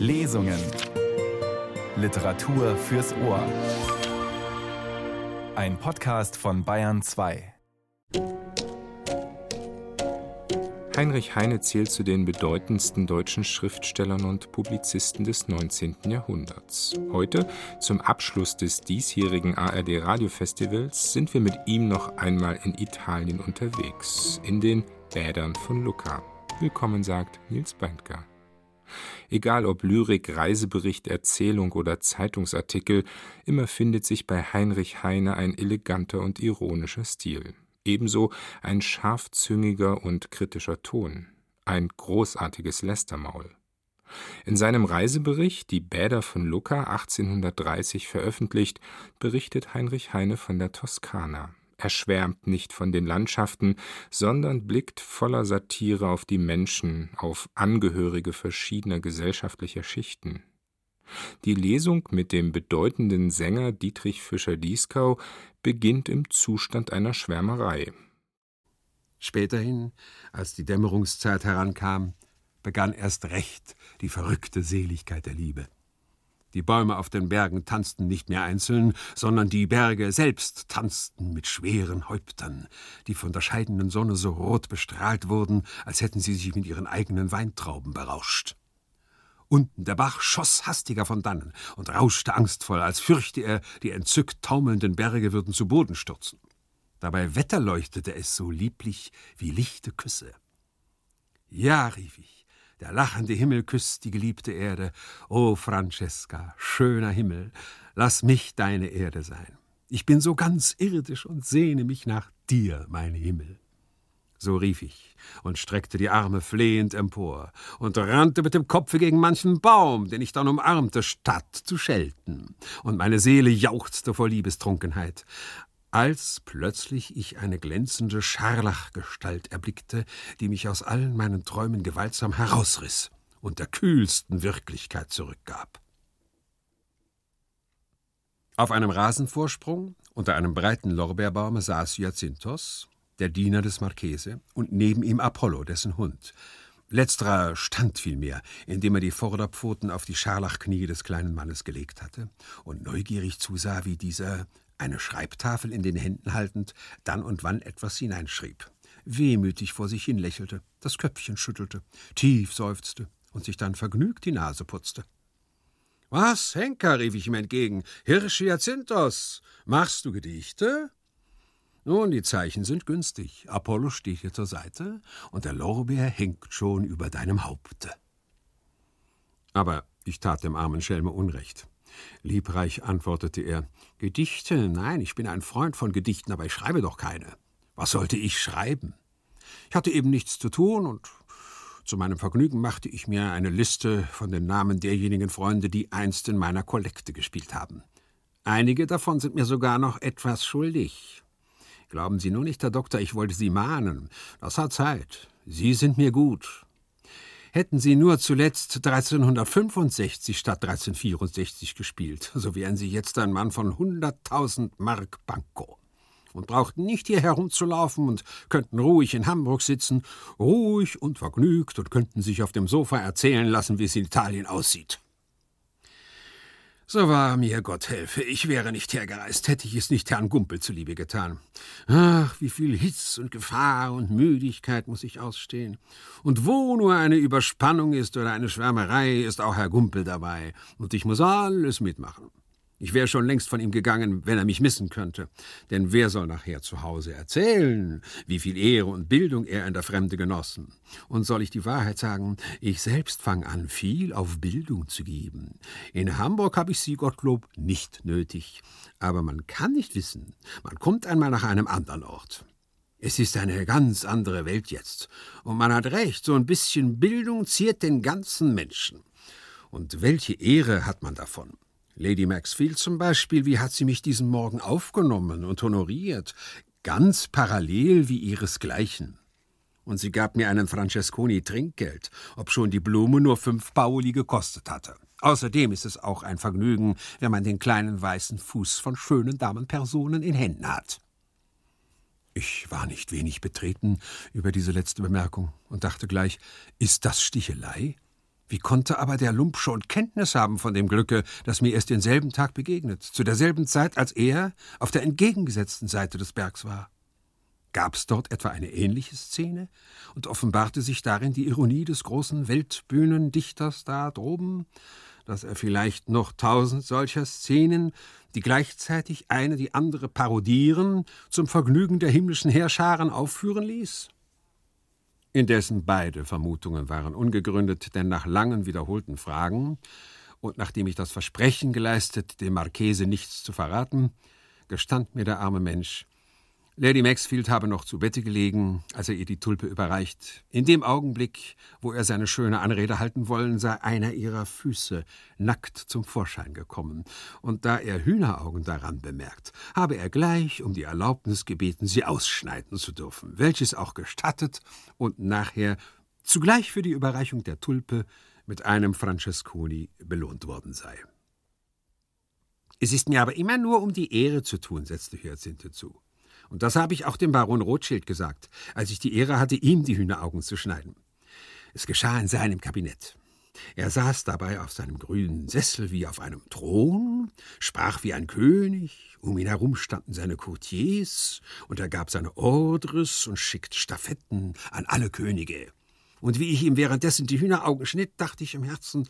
Lesungen. Literatur fürs Ohr. Ein Podcast von Bayern 2. Heinrich Heine zählt zu den bedeutendsten deutschen Schriftstellern und Publizisten des 19. Jahrhunderts. Heute, zum Abschluss des diesjährigen ARD Radiofestivals, sind wir mit ihm noch einmal in Italien unterwegs, in den Bädern von Lucca. Willkommen sagt Nils Beindker. Egal ob Lyrik, Reisebericht, Erzählung oder Zeitungsartikel, immer findet sich bei Heinrich Heine ein eleganter und ironischer Stil. Ebenso ein scharfzüngiger und kritischer Ton. Ein großartiges Lästermaul. In seinem Reisebericht Die Bäder von Lucca 1830 veröffentlicht, berichtet Heinrich Heine von der Toskana. Er schwärmt nicht von den Landschaften, sondern blickt voller Satire auf die Menschen, auf Angehörige verschiedener gesellschaftlicher Schichten. Die Lesung mit dem bedeutenden Sänger Dietrich Fischer-Dieskau beginnt im Zustand einer Schwärmerei. Späterhin, als die Dämmerungszeit herankam, begann erst recht die verrückte Seligkeit der Liebe. Die Bäume auf den Bergen tanzten nicht mehr einzeln, sondern die Berge selbst tanzten mit schweren Häuptern, die von der scheidenden Sonne so rot bestrahlt wurden, als hätten sie sich mit ihren eigenen Weintrauben berauscht. Unten der Bach schoss hastiger von dannen und rauschte angstvoll, als fürchte er, die entzückt taumelnden Berge würden zu Boden stürzen. Dabei wetterleuchtete es so lieblich wie lichte Küsse. Ja, rief ich, der lachende Himmel küsst die geliebte Erde. O Francesca, schöner Himmel, lass mich deine Erde sein. Ich bin so ganz irdisch und sehne mich nach dir, mein Himmel. So rief ich und streckte die Arme flehend empor und rannte mit dem Kopfe gegen manchen Baum, den ich dann umarmte, statt zu schelten. Und meine Seele jauchzte vor Liebestrunkenheit als plötzlich ich eine glänzende Scharlachgestalt erblickte, die mich aus allen meinen Träumen gewaltsam herausriss und der kühlsten Wirklichkeit zurückgab. Auf einem Rasenvorsprung unter einem breiten Lorbeerbaume saß Hyacinthos, der Diener des Marchese, und neben ihm Apollo, dessen Hund. Letzterer stand vielmehr, indem er die Vorderpfoten auf die Scharlachknie des kleinen Mannes gelegt hatte und neugierig zusah, wie dieser eine Schreibtafel in den Händen haltend, dann und wann etwas hineinschrieb, wehmütig vor sich hin lächelte, das Köpfchen schüttelte, tief seufzte und sich dann vergnügt die Nase putzte. Was, Henker, rief ich ihm entgegen, Hirsch Hyacinthos, machst du Gedichte? Nun, die Zeichen sind günstig. Apollo steht dir zur Seite und der Lorbeer hängt schon über deinem Haupte. Aber ich tat dem armen Schelme Unrecht. Liebreich antwortete er Gedichte? Nein, ich bin ein Freund von Gedichten, aber ich schreibe doch keine. Was sollte ich schreiben? Ich hatte eben nichts zu tun und zu meinem Vergnügen machte ich mir eine Liste von den Namen derjenigen Freunde, die einst in meiner Kollekte gespielt haben. Einige davon sind mir sogar noch etwas schuldig. Glauben Sie nur nicht, Herr Doktor, ich wollte Sie mahnen. Das hat Zeit. Sie sind mir gut. Hätten sie nur zuletzt 1365 statt 1364 gespielt, so wären sie jetzt ein Mann von 100.000 Mark Banco und brauchten nicht hier herumzulaufen und könnten ruhig in Hamburg sitzen, ruhig und vergnügt und könnten sich auf dem Sofa erzählen lassen, wie es in Italien aussieht. So wahr mir Gott helfe, ich wäre nicht hergereist, hätte ich es nicht Herrn Gumpel zuliebe getan. Ach, wie viel Hitz und Gefahr und Müdigkeit muss ich ausstehen. Und wo nur eine Überspannung ist oder eine Schwärmerei, ist auch Herr Gumpel dabei, und ich muss alles mitmachen. Ich wäre schon längst von ihm gegangen, wenn er mich missen könnte. Denn wer soll nachher zu Hause erzählen, wie viel Ehre und Bildung er in der Fremde genossen? Und soll ich die Wahrheit sagen, ich selbst fang an, viel auf Bildung zu geben. In Hamburg habe ich sie, Gottlob, nicht nötig. Aber man kann nicht wissen. Man kommt einmal nach einem anderen Ort. Es ist eine ganz andere Welt jetzt. Und man hat recht, so ein bisschen Bildung ziert den ganzen Menschen. Und welche Ehre hat man davon? Lady Maxfield zum Beispiel, wie hat sie mich diesen Morgen aufgenommen und honoriert? Ganz parallel wie ihresgleichen. Und sie gab mir einen Francesconi Trinkgeld, obschon die Blume nur fünf Paoli gekostet hatte. Außerdem ist es auch ein Vergnügen, wenn man den kleinen weißen Fuß von schönen Damenpersonen in Händen hat. Ich war nicht wenig betreten über diese letzte Bemerkung und dachte gleich, ist das Stichelei? Wie konnte aber der Lump schon Kenntnis haben von dem Glücke, das mir erst denselben Tag begegnet, zu derselben Zeit, als er auf der entgegengesetzten Seite des Bergs war? Gab es dort etwa eine ähnliche Szene? Und offenbarte sich darin die Ironie des großen Weltbühnendichters da droben, dass er vielleicht noch tausend solcher Szenen, die gleichzeitig eine die andere parodieren, zum Vergnügen der himmlischen Heerscharen aufführen ließ? Indessen beide Vermutungen waren ungegründet, denn nach langen wiederholten Fragen und nachdem ich das Versprechen geleistet, dem Marchese nichts zu verraten, gestand mir der arme Mensch, Lady Maxfield habe noch zu Bette gelegen, als er ihr die Tulpe überreicht. In dem Augenblick, wo er seine schöne Anrede halten wollen, sei einer ihrer Füße nackt zum Vorschein gekommen, und da er Hühneraugen daran bemerkt, habe er gleich um die Erlaubnis gebeten, sie ausschneiden zu dürfen, welches auch gestattet und nachher zugleich für die Überreichung der Tulpe mit einem Francesconi belohnt worden sei. Es ist mir aber immer nur um die Ehre zu tun, setzte Hyacinth hinzu. Und das habe ich auch dem Baron Rothschild gesagt, als ich die Ehre hatte, ihm die Hühneraugen zu schneiden. Es geschah in seinem Kabinett. Er saß dabei auf seinem grünen Sessel wie auf einem Thron, sprach wie ein König, um ihn herum standen seine Courtiers, und er gab seine Ordres und schickte Stafetten an alle Könige. Und wie ich ihm währenddessen die Hühneraugen schnitt, dachte ich im Herzen,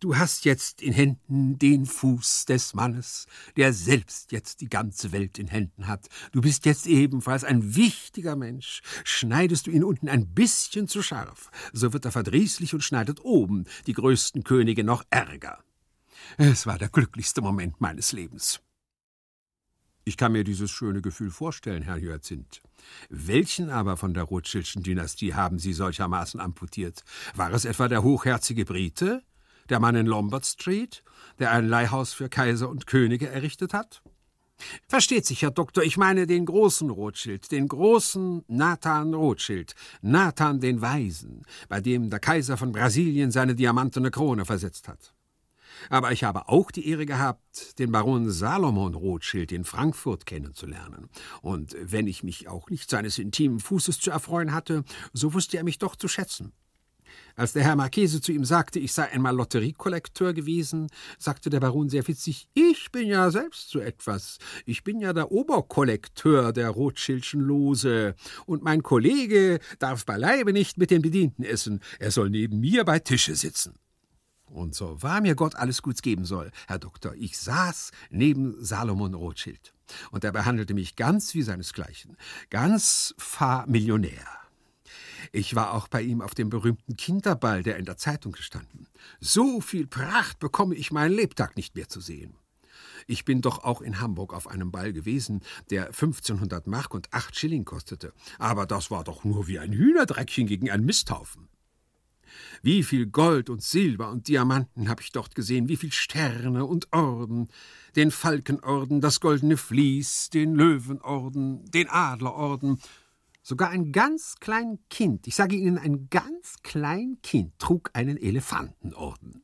Du hast jetzt in Händen den Fuß des Mannes, der selbst jetzt die ganze Welt in Händen hat. Du bist jetzt ebenfalls ein wichtiger Mensch. Schneidest du ihn unten ein bisschen zu scharf, so wird er verdrießlich und schneidet oben die größten Könige noch ärger. Es war der glücklichste Moment meines Lebens. Ich kann mir dieses schöne Gefühl vorstellen, Herr Hyacinth. Welchen aber von der Rothschildschen Dynastie haben Sie solchermaßen amputiert? War es etwa der hochherzige Brite? Der Mann in Lombard Street, der ein Leihhaus für Kaiser und Könige errichtet hat? Versteht sich, Herr Doktor, ich meine den großen Rothschild, den großen Nathan Rothschild, Nathan den Weisen, bei dem der Kaiser von Brasilien seine diamantene Krone versetzt hat. Aber ich habe auch die Ehre gehabt, den Baron Salomon Rothschild in Frankfurt kennenzulernen. Und wenn ich mich auch nicht seines intimen Fußes zu erfreuen hatte, so wusste er mich doch zu schätzen. Als der Herr Marchese zu ihm sagte, ich sei einmal Lotteriekollekteur gewesen, sagte der Baron sehr witzig, ich bin ja selbst so etwas. Ich bin ja der Oberkollekteur der Rothschildschen Lose. Und mein Kollege darf beileibe nicht mit den Bedienten essen. Er soll neben mir bei Tische sitzen. Und so wahr mir Gott alles Guts geben soll, Herr Doktor, ich saß neben Salomon Rothschild. Und er behandelte mich ganz wie seinesgleichen, ganz familionär. Ich war auch bei ihm auf dem berühmten Kinderball, der in der Zeitung gestanden. So viel Pracht bekomme ich meinen Lebtag nicht mehr zu sehen. Ich bin doch auch in Hamburg auf einem Ball gewesen, der 1500 Mark und 8 Schilling kostete. Aber das war doch nur wie ein Hühnerdreckchen gegen einen Misthaufen. Wie viel Gold und Silber und Diamanten habe ich dort gesehen, wie viel Sterne und Orden, den Falkenorden, das goldene Vlies, den Löwenorden, den Adlerorden Sogar ein ganz klein Kind, ich sage Ihnen, ein ganz klein Kind trug einen Elefantenorden.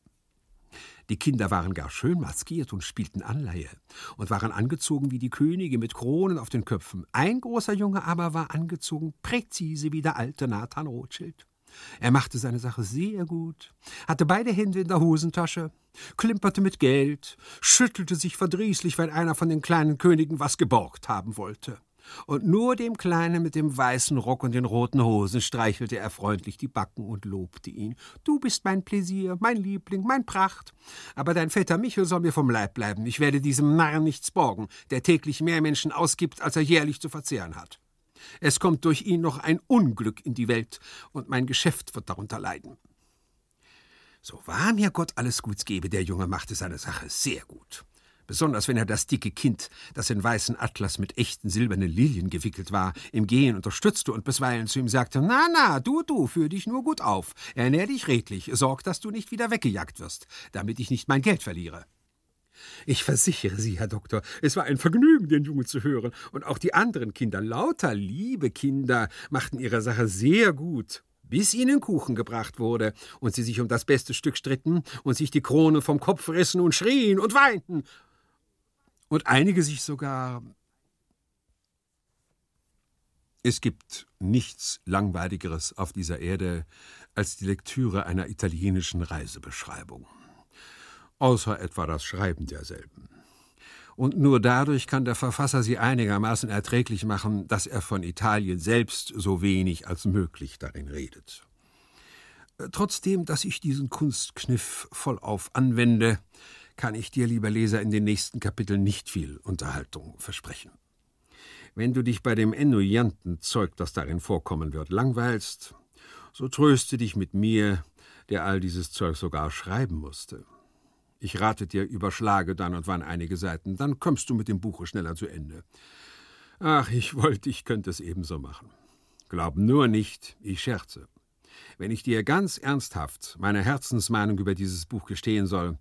Die Kinder waren gar schön maskiert und spielten Anleihe und waren angezogen wie die Könige mit Kronen auf den Köpfen. Ein großer Junge aber war angezogen präzise wie der alte Nathan Rothschild. Er machte seine Sache sehr gut, hatte beide Hände in der Hosentasche, klimperte mit Geld, schüttelte sich verdrießlich, wenn einer von den kleinen Königen was geborgt haben wollte. Und nur dem Kleinen mit dem weißen Rock und den roten Hosen streichelte er freundlich die Backen und lobte ihn. Du bist mein Pläsier, mein Liebling, mein Pracht. Aber dein Vetter Michel soll mir vom Leib bleiben. Ich werde diesem Narren nichts borgen, der täglich mehr Menschen ausgibt, als er jährlich zu verzehren hat. Es kommt durch ihn noch ein Unglück in die Welt, und mein Geschäft wird darunter leiden. So wahr mir Gott alles Guts gebe, der Junge machte seine Sache sehr gut besonders wenn er das dicke Kind, das in weißen Atlas mit echten silbernen Lilien gewickelt war, im Gehen unterstützte und bisweilen zu ihm sagte, na, na, du, du, führ dich nur gut auf, ernähr dich redlich, sorg, dass du nicht wieder weggejagt wirst, damit ich nicht mein Geld verliere. Ich versichere Sie, Herr Doktor, es war ein Vergnügen, den Jungen zu hören, und auch die anderen Kinder, lauter liebe Kinder, machten ihre Sache sehr gut bis ihnen Kuchen gebracht wurde und sie sich um das beste Stück stritten und sich die Krone vom Kopf rissen und schrien und weinten und einige sich sogar. Es gibt nichts Langweiligeres auf dieser Erde, als die Lektüre einer italienischen Reisebeschreibung. Außer etwa das Schreiben derselben. Und nur dadurch kann der Verfasser sie einigermaßen erträglich machen, dass er von Italien selbst so wenig als möglich darin redet. Trotzdem, dass ich diesen Kunstkniff vollauf anwende, kann ich dir, lieber Leser, in den nächsten Kapiteln nicht viel Unterhaltung versprechen. Wenn du dich bei dem ennuyanten Zeug, das darin vorkommen wird, langweilst, so tröste dich mit mir, der all dieses Zeug sogar schreiben musste. Ich rate dir, überschlage dann und wann einige Seiten, dann kommst du mit dem Buche schneller zu Ende. Ach, ich wollte, ich könnte es ebenso machen. Glaub nur nicht, ich scherze. Wenn ich dir ganz ernsthaft meine Herzensmeinung über dieses Buch gestehen soll,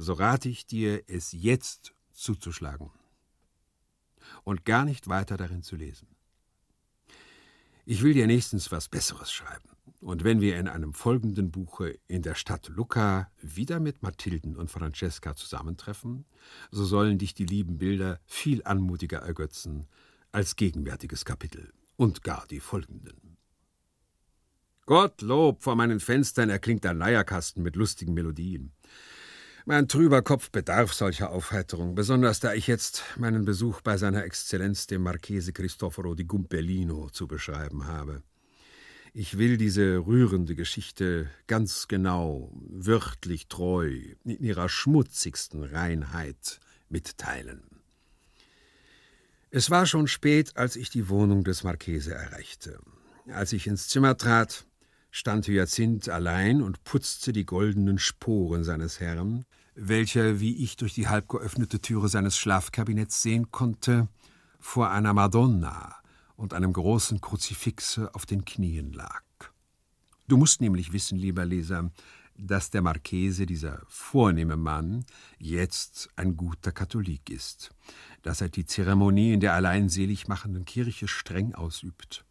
so rate ich dir, es jetzt zuzuschlagen und gar nicht weiter darin zu lesen. Ich will dir nächstens was Besseres schreiben. Und wenn wir in einem folgenden Buche in der Stadt Lucca wieder mit Mathilden und Francesca zusammentreffen, so sollen dich die lieben Bilder viel anmutiger ergötzen als gegenwärtiges Kapitel und gar die folgenden. Gottlob, vor meinen Fenstern erklingt ein Leierkasten mit lustigen Melodien. Mein trüber Kopf bedarf solcher Aufheiterung, besonders da ich jetzt meinen Besuch bei seiner Exzellenz dem Marchese Cristoforo di Gumpellino zu beschreiben habe. Ich will diese rührende Geschichte ganz genau, wörtlich treu, in ihrer schmutzigsten Reinheit mitteilen. Es war schon spät, als ich die Wohnung des Marchese erreichte. Als ich ins Zimmer trat, stand Hyazinth allein und putzte die goldenen Sporen seines Herrn, welcher, wie ich durch die halb geöffnete Türe seines Schlafkabinetts sehen konnte, vor einer Madonna und einem großen Kruzifixe auf den Knien lag. Du musst nämlich wissen, lieber Leser, dass der Marchese, dieser vornehme Mann, jetzt ein guter Katholik ist, dass er die Zeremonie in der alleinselig machenden Kirche streng ausübt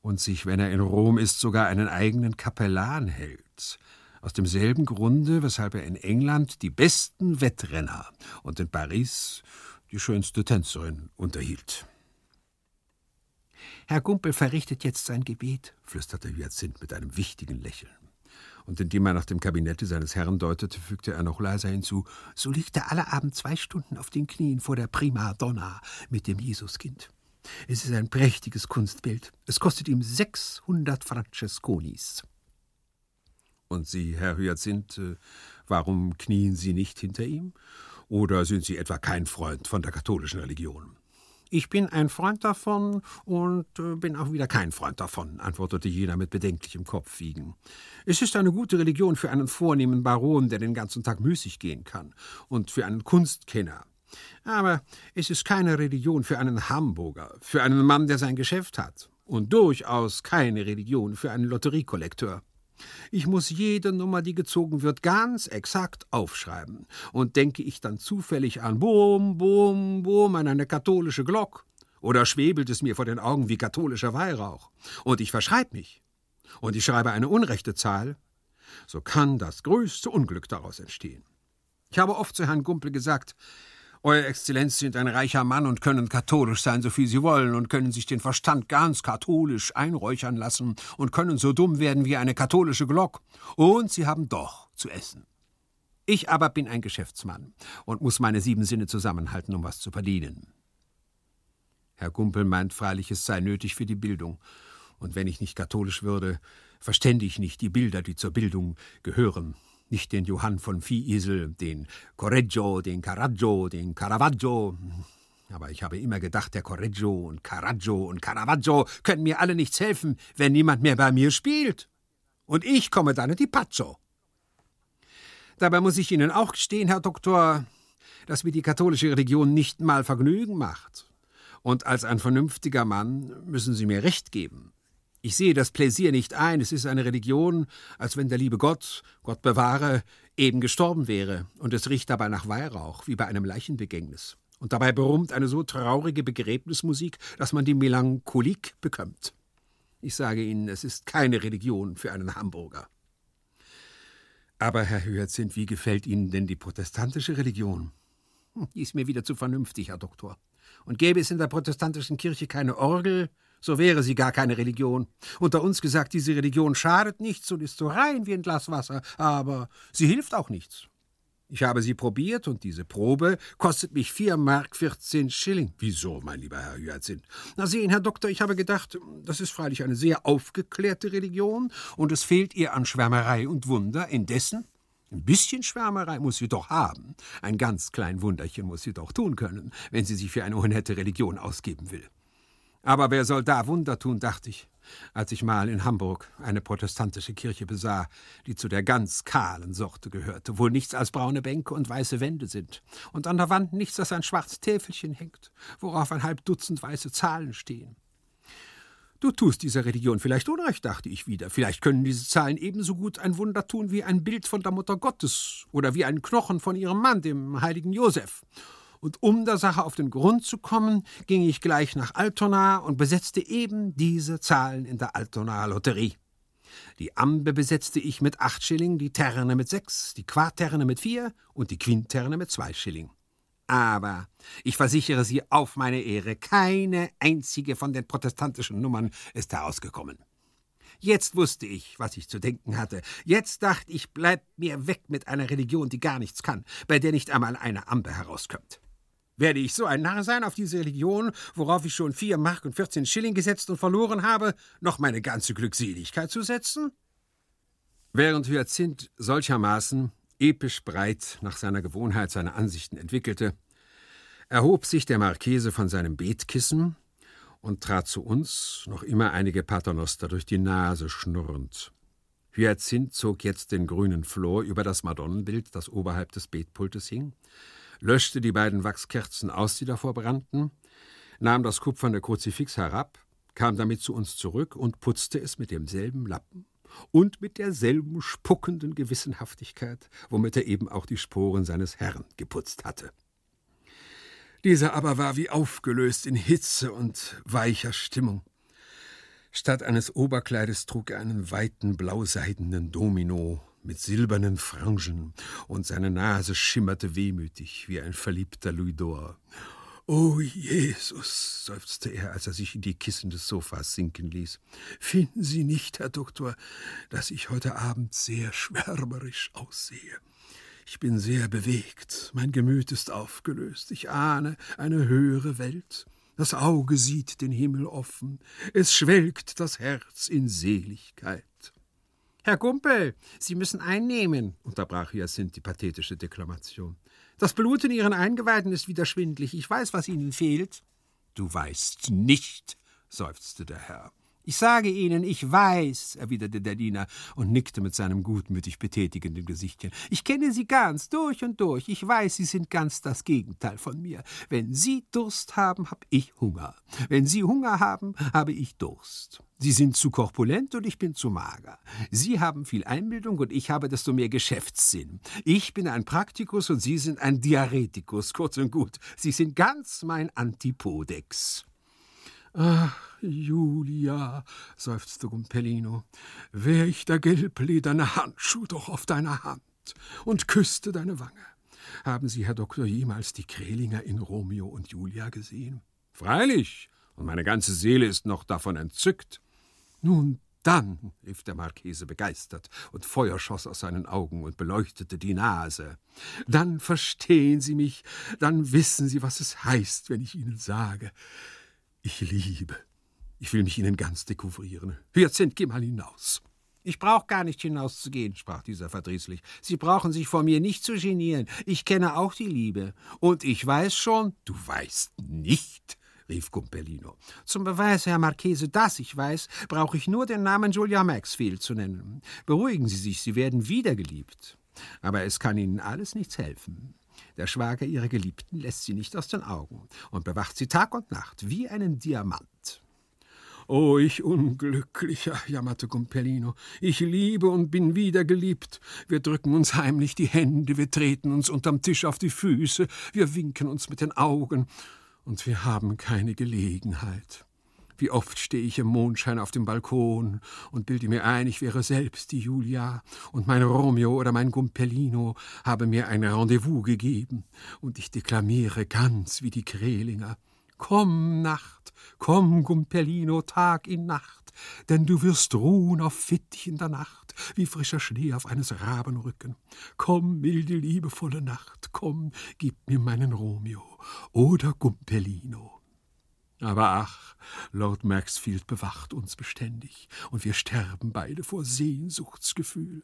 und sich, wenn er in Rom ist, sogar einen eigenen Kapellan hält, aus demselben Grunde, weshalb er in England die besten Wettrenner und in Paris die schönste Tänzerin unterhielt. Herr Gumpel verrichtet jetzt sein Gebet, flüsterte Hyazinth mit einem wichtigen Lächeln. Und indem er nach dem Kabinette seines Herrn deutete, fügte er noch leiser hinzu: So liegt er alle Abend zwei Stunden auf den Knien vor der Prima Donna mit dem Jesuskind. Es ist ein prächtiges Kunstbild. Es kostet ihm 600 Francesconis. Und Sie, Herr Hyacinth, äh, warum knien Sie nicht hinter ihm? Oder sind Sie etwa kein Freund von der katholischen Religion? Ich bin ein Freund davon und äh, bin auch wieder kein Freund davon, antwortete jener mit bedenklichem Kopfwiegen. Es ist eine gute Religion für einen vornehmen Baron, der den ganzen Tag müßig gehen kann, und für einen Kunstkenner. Aber es ist keine Religion für einen Hamburger, für einen Mann, der sein Geschäft hat, und durchaus keine Religion für einen Lotteriekollekteur. Ich muss jede Nummer, die gezogen wird, ganz exakt aufschreiben. Und denke ich dann zufällig an Bum, Bum, Bum, an eine katholische Glock. Oder schwebelt es mir vor den Augen wie katholischer Weihrauch. Und ich verschreibe mich. Und ich schreibe eine unrechte Zahl. So kann das größte Unglück daraus entstehen. Ich habe oft zu Herrn Gumpel gesagt, euer Exzellenz sind ein reicher Mann und können katholisch sein, so viel Sie wollen, und können sich den Verstand ganz katholisch einräuchern lassen und können so dumm werden wie eine katholische Glock. Und Sie haben doch zu essen. Ich aber bin ein Geschäftsmann und muss meine sieben Sinne zusammenhalten, um was zu verdienen. Herr Gumpel meint freilich, es sei nötig für die Bildung. Und wenn ich nicht katholisch würde, verstände ich nicht die Bilder, die zur Bildung gehören nicht den Johann von Viehisel, den Correggio, den Caraggio, den Caravaggio. Aber ich habe immer gedacht, der Correggio und Caraggio und Caravaggio können mir alle nichts helfen, wenn niemand mehr bei mir spielt. Und ich komme dann in die Pazzo. Dabei muss ich Ihnen auch gestehen, Herr Doktor, dass mir die katholische Religion nicht mal Vergnügen macht. Und als ein vernünftiger Mann müssen Sie mir recht geben. Ich sehe das Pläsier nicht ein, es ist eine Religion, als wenn der liebe Gott, Gott bewahre, eben gestorben wäre, und es riecht dabei nach Weihrauch, wie bei einem Leichenbegängnis. Und dabei berummt eine so traurige Begräbnismusik, dass man die Melancholik bekömmt. Ich sage Ihnen, es ist keine Religion für einen Hamburger. Aber, Herr Hyacinth, wie gefällt Ihnen denn die protestantische Religion? Hm, die ist mir wieder zu vernünftig, Herr Doktor. Und gäbe es in der protestantischen Kirche keine Orgel, so wäre sie gar keine Religion. Unter uns gesagt, diese Religion schadet nichts und ist so rein wie ein Glas Wasser, aber sie hilft auch nichts. Ich habe sie probiert und diese Probe kostet mich vier Mark 14 Schilling. Wieso, mein lieber Herr Hyacinth? Na sehen, Herr Doktor, ich habe gedacht, das ist freilich eine sehr aufgeklärte Religion und es fehlt ihr an Schwärmerei und Wunder. Indessen, ein bisschen Schwärmerei muss sie doch haben. Ein ganz klein Wunderchen muss sie doch tun können, wenn sie sich für eine honette Religion ausgeben will. Aber wer soll da Wunder tun, dachte ich als ich mal in Hamburg eine protestantische Kirche besah, die zu der ganz kahlen Sorte gehörte, wo nichts als braune Bänke und weiße Wände sind und an der Wand nichts als ein schwarzes Täfelchen hängt, worauf ein halb Dutzend weiße Zahlen stehen. Du tust dieser Religion vielleicht Unrecht, dachte ich wieder. Vielleicht können diese Zahlen ebenso gut ein Wunder tun wie ein Bild von der Mutter Gottes oder wie ein Knochen von ihrem Mann, dem heiligen Josef. Und um der Sache auf den Grund zu kommen, ging ich gleich nach Altona und besetzte eben diese Zahlen in der Altonaer Lotterie. Die Ambe besetzte ich mit acht Schilling, die Terne mit sechs, die Quaterne mit vier und die Quinterne mit zwei Schilling. Aber ich versichere Sie auf meine Ehre, keine einzige von den protestantischen Nummern ist herausgekommen. Jetzt wusste ich, was ich zu denken hatte. Jetzt dachte ich, bleib mir weg mit einer Religion, die gar nichts kann, bei der nicht einmal eine Ambe herauskommt. Werde ich so ein Narr sein auf diese Religion, worauf ich schon vier Mark und vierzehn Schilling gesetzt und verloren habe, noch meine ganze Glückseligkeit zu setzen? Während Hyacinth solchermaßen episch breit nach seiner Gewohnheit seine Ansichten entwickelte, erhob sich der Marchese von seinem Betkissen und trat zu uns, noch immer einige Paternoster durch die Nase schnurrend. Hyacinth zog jetzt den grünen Flor über das Madonnenbild, das oberhalb des Betpultes hing, löschte die beiden Wachskerzen aus, die davor brannten, nahm das kupferne Kruzifix herab, kam damit zu uns zurück und putzte es mit demselben Lappen und mit derselben spuckenden Gewissenhaftigkeit, womit er eben auch die Sporen seines Herrn geputzt hatte. Dieser aber war wie aufgelöst in Hitze und weicher Stimmung. Statt eines Oberkleides trug er einen weiten blauseidenen Domino mit silbernen Frangen, und seine Nase schimmerte wehmütig wie ein verliebter Louis d'Or. O Jesus, seufzte er, als er sich in die Kissen des Sofas sinken ließ. Finden Sie nicht, Herr Doktor, dass ich heute Abend sehr schwärmerisch aussehe? Ich bin sehr bewegt, mein Gemüt ist aufgelöst, ich ahne eine höhere Welt. Das Auge sieht den Himmel offen, es schwelgt das Herz in Seligkeit. Herr Gumpel, Sie müssen einnehmen, unterbrach Hyacinth die pathetische Deklamation. Das Blut in Ihren Eingeweiden ist wieder schwindlig. Ich weiß, was Ihnen fehlt. Du weißt nicht, seufzte der Herr. Ich sage Ihnen, ich weiß, erwiderte der Diener und nickte mit seinem gutmütig betätigenden Gesichtchen. Ich kenne Sie ganz durch und durch. Ich weiß, Sie sind ganz das Gegenteil von mir. Wenn Sie Durst haben, habe ich Hunger. Wenn Sie Hunger haben, habe ich Durst. Sie sind zu korpulent und ich bin zu mager. Sie haben viel Einbildung und ich habe desto mehr Geschäftssinn. Ich bin ein Praktikus und Sie sind ein Diaretikus. Kurz und gut, Sie sind ganz mein Antipodex. Ach, Julia, seufzte Gumpellino, wär ich der gelblederne Handschuh doch auf deiner Hand und küsste deine Wange. Haben Sie, Herr Doktor, jemals die Krelinger in Romeo und Julia gesehen? Freilich, und meine ganze Seele ist noch davon entzückt. Nun dann, rief der Marchese begeistert, und Feuer schoss aus seinen Augen und beleuchtete die Nase. Dann verstehen Sie mich, dann wissen Sie, was es heißt, wenn ich Ihnen sage, ich liebe. Ich will mich Ihnen ganz dekouvrieren. Hyacinth, geh mal hinaus. Ich brauche gar nicht hinauszugehen, sprach dieser verdrießlich. Sie brauchen sich vor mir nicht zu genieren. Ich kenne auch die Liebe. Und ich weiß schon. Du weißt nicht, rief Gumpellino. Zum Beweis, Herr Marchese, dass ich weiß, brauche ich nur den Namen Julia Maxfield zu nennen. Beruhigen Sie sich, Sie werden wiedergeliebt. Aber es kann Ihnen alles nichts helfen. Der Schwager ihrer Geliebten lässt sie nicht aus den Augen und bewacht sie Tag und Nacht wie einen Diamant. Oh, ich Unglücklicher, jammerte Gumpellino, ich liebe und bin wieder geliebt. Wir drücken uns heimlich die Hände, wir treten uns unterm Tisch auf die Füße, wir winken uns mit den Augen, und wir haben keine Gelegenheit. Wie oft stehe ich im Mondschein auf dem Balkon und bilde mir ein, ich wäre selbst die Julia, und mein Romeo oder mein Gumpellino habe mir ein Rendezvous gegeben, und ich deklamiere ganz wie die Krelinger. Komm, Nacht, komm, Gumpellino, Tag in Nacht, denn du wirst ruhen auf Fittich in der Nacht, wie frischer Schnee auf eines Rabenrücken. Komm, milde, liebevolle Nacht, komm, gib mir meinen Romeo oder Gumpellino. Aber ach, Lord Maxfield bewacht uns beständig, und wir sterben beide vor Sehnsuchtsgefühl.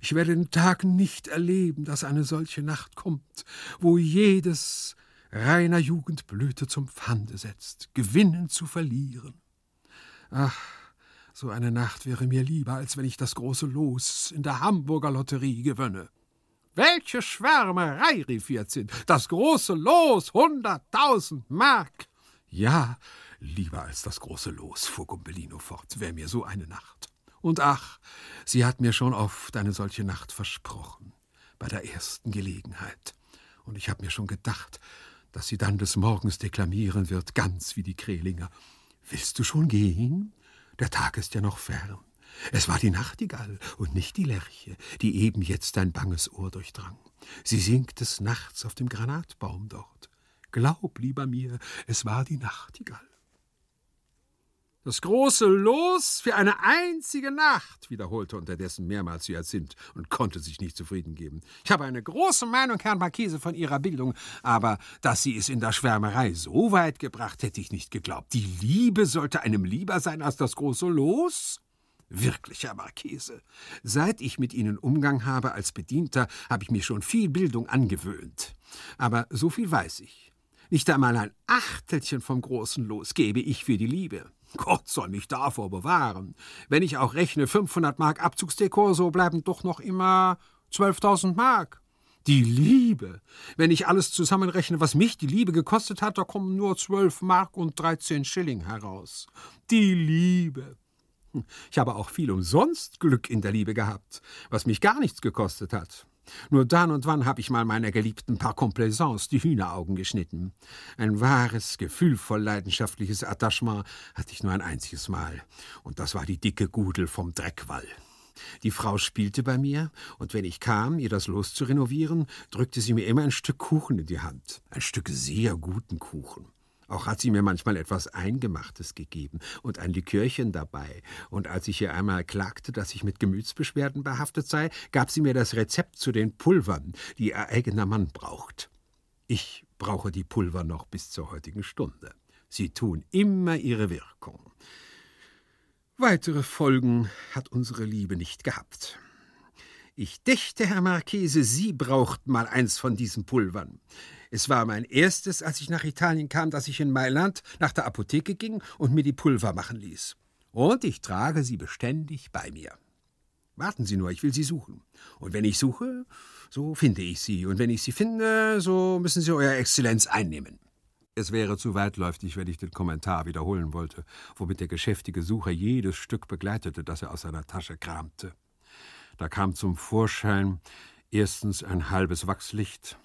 Ich werde den Tag nicht erleben, dass eine solche Nacht kommt, wo jedes reiner Jugendblüte zum Pfande setzt, gewinnen zu verlieren. Ach, so eine Nacht wäre mir lieber, als wenn ich das große Los in der Hamburger Lotterie gewönne. Welche Schwärmerei, rief Vierzehn. Das große Los, hunderttausend Mark. Ja, lieber als das große Los, fuhr Gumbellino fort, wäre mir so eine Nacht. Und ach, sie hat mir schon oft eine solche Nacht versprochen, bei der ersten Gelegenheit. Und ich habe mir schon gedacht, dass sie dann des Morgens deklamieren wird, ganz wie die Krehlinger. Willst du schon gehen? Der Tag ist ja noch fern. Es war die Nachtigall und nicht die Lerche, die eben jetzt dein banges Ohr durchdrang. Sie singt des Nachts auf dem Granatbaum dort. Glaub lieber mir, es war die Nachtigall. Das große Los für eine einzige Nacht, wiederholte unterdessen mehrmals Hyazinth und konnte sich nicht zufrieden geben. Ich habe eine große Meinung, Herrn Marquise, von Ihrer Bildung, aber dass Sie es in der Schwärmerei so weit gebracht, hätte ich nicht geglaubt. Die Liebe sollte einem lieber sein als das große Los? Wirklich, Herr Marchese. Seit ich mit Ihnen Umgang habe als Bedienter, habe ich mir schon viel Bildung angewöhnt. Aber so viel weiß ich. Nicht einmal ein Achtelchen vom großen Los gebe ich für die Liebe. Gott soll mich davor bewahren. Wenn ich auch rechne 500 Mark Abzugsdekor, so bleiben doch noch immer 12.000 Mark. Die Liebe. Wenn ich alles zusammenrechne, was mich die Liebe gekostet hat, da kommen nur 12 Mark und 13 Schilling heraus. Die Liebe. Hm, ich habe auch viel umsonst Glück in der Liebe gehabt, was mich gar nichts gekostet hat. Nur dann und wann habe ich mal meiner Geliebten par Complaisance die Hühneraugen geschnitten. Ein wahres, gefühlvoll leidenschaftliches Attachement hatte ich nur ein einziges Mal. Und das war die dicke Gudel vom Dreckwall. Die Frau spielte bei mir, und wenn ich kam, ihr das Los zu renovieren, drückte sie mir immer ein Stück Kuchen in die Hand. Ein Stück sehr guten Kuchen. Auch hat sie mir manchmal etwas Eingemachtes gegeben und ein Likörchen dabei. Und als ich ihr einmal klagte, dass ich mit Gemütsbeschwerden behaftet sei, gab sie mir das Rezept zu den Pulvern, die ihr eigener Mann braucht. Ich brauche die Pulver noch bis zur heutigen Stunde. Sie tun immer ihre Wirkung. Weitere Folgen hat unsere Liebe nicht gehabt. Ich dächte, Herr Marchese, Sie brauchten mal eins von diesen Pulvern. Es war mein erstes, als ich nach Italien kam, dass ich in Mailand nach der Apotheke ging und mir die Pulver machen ließ. Und ich trage sie beständig bei mir. Warten Sie nur, ich will Sie suchen. Und wenn ich suche, so finde ich Sie. Und wenn ich Sie finde, so müssen Sie Euer Exzellenz einnehmen. Es wäre zu weitläufig, wenn ich den Kommentar wiederholen wollte, womit der geschäftige Sucher jedes Stück begleitete, das er aus seiner Tasche kramte. Da kam zum Vorschein erstens ein halbes Wachslicht,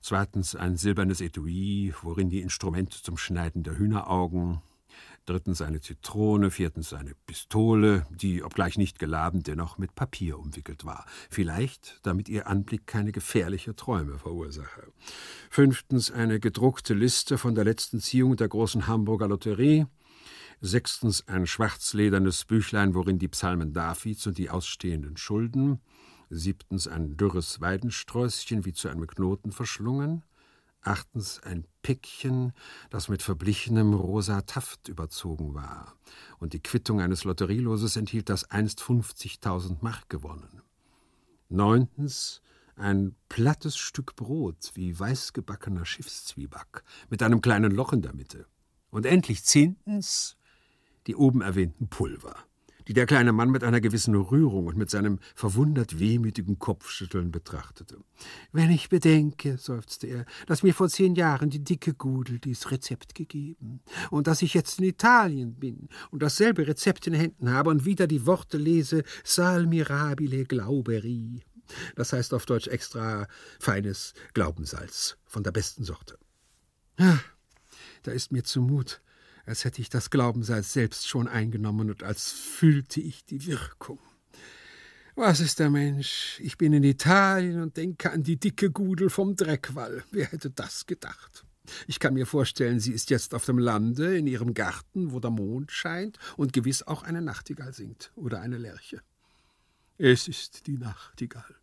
Zweitens ein silbernes Etui, worin die Instrumente zum Schneiden der Hühneraugen. Drittens eine Zitrone, viertens eine Pistole, die, obgleich nicht geladen, dennoch mit Papier umwickelt war. Vielleicht, damit ihr Anblick keine gefährliche Träume verursache. Fünftens eine gedruckte Liste von der letzten Ziehung der großen Hamburger Lotterie. Sechstens ein schwarzledernes Büchlein, worin die Psalmen Davids und die ausstehenden Schulden siebtens ein dürres Weidensträußchen wie zu einem Knoten verschlungen, achtens ein Pickchen, das mit verblichenem rosa Taft überzogen war, und die Quittung eines Lotterieloses enthielt, das einst 50.000 Mark gewonnen. Neuntens ein plattes Stück Brot wie weißgebackener Schiffszwieback mit einem kleinen Loch in der Mitte. Und endlich zehntens die oben erwähnten Pulver die der kleine Mann mit einer gewissen Rührung und mit seinem verwundert wehmütigen Kopfschütteln betrachtete. Wenn ich bedenke, seufzte er, dass mir vor zehn Jahren die dicke Gudel dies Rezept gegeben und dass ich jetzt in Italien bin und dasselbe Rezept in Händen habe und wieder die Worte lese Sal mirabile glauberi. Das heißt auf Deutsch extra feines Glaubensalz von der besten Sorte. Ah, da ist mir zumut, als hätte ich das Glaubenssalz selbst schon eingenommen und als fühlte ich die Wirkung. Was ist der Mensch? Ich bin in Italien und denke an die dicke Gudel vom Dreckwall. Wer hätte das gedacht? Ich kann mir vorstellen, sie ist jetzt auf dem Lande, in ihrem Garten, wo der Mond scheint und gewiss auch eine Nachtigall singt oder eine Lerche. Es ist die Nachtigall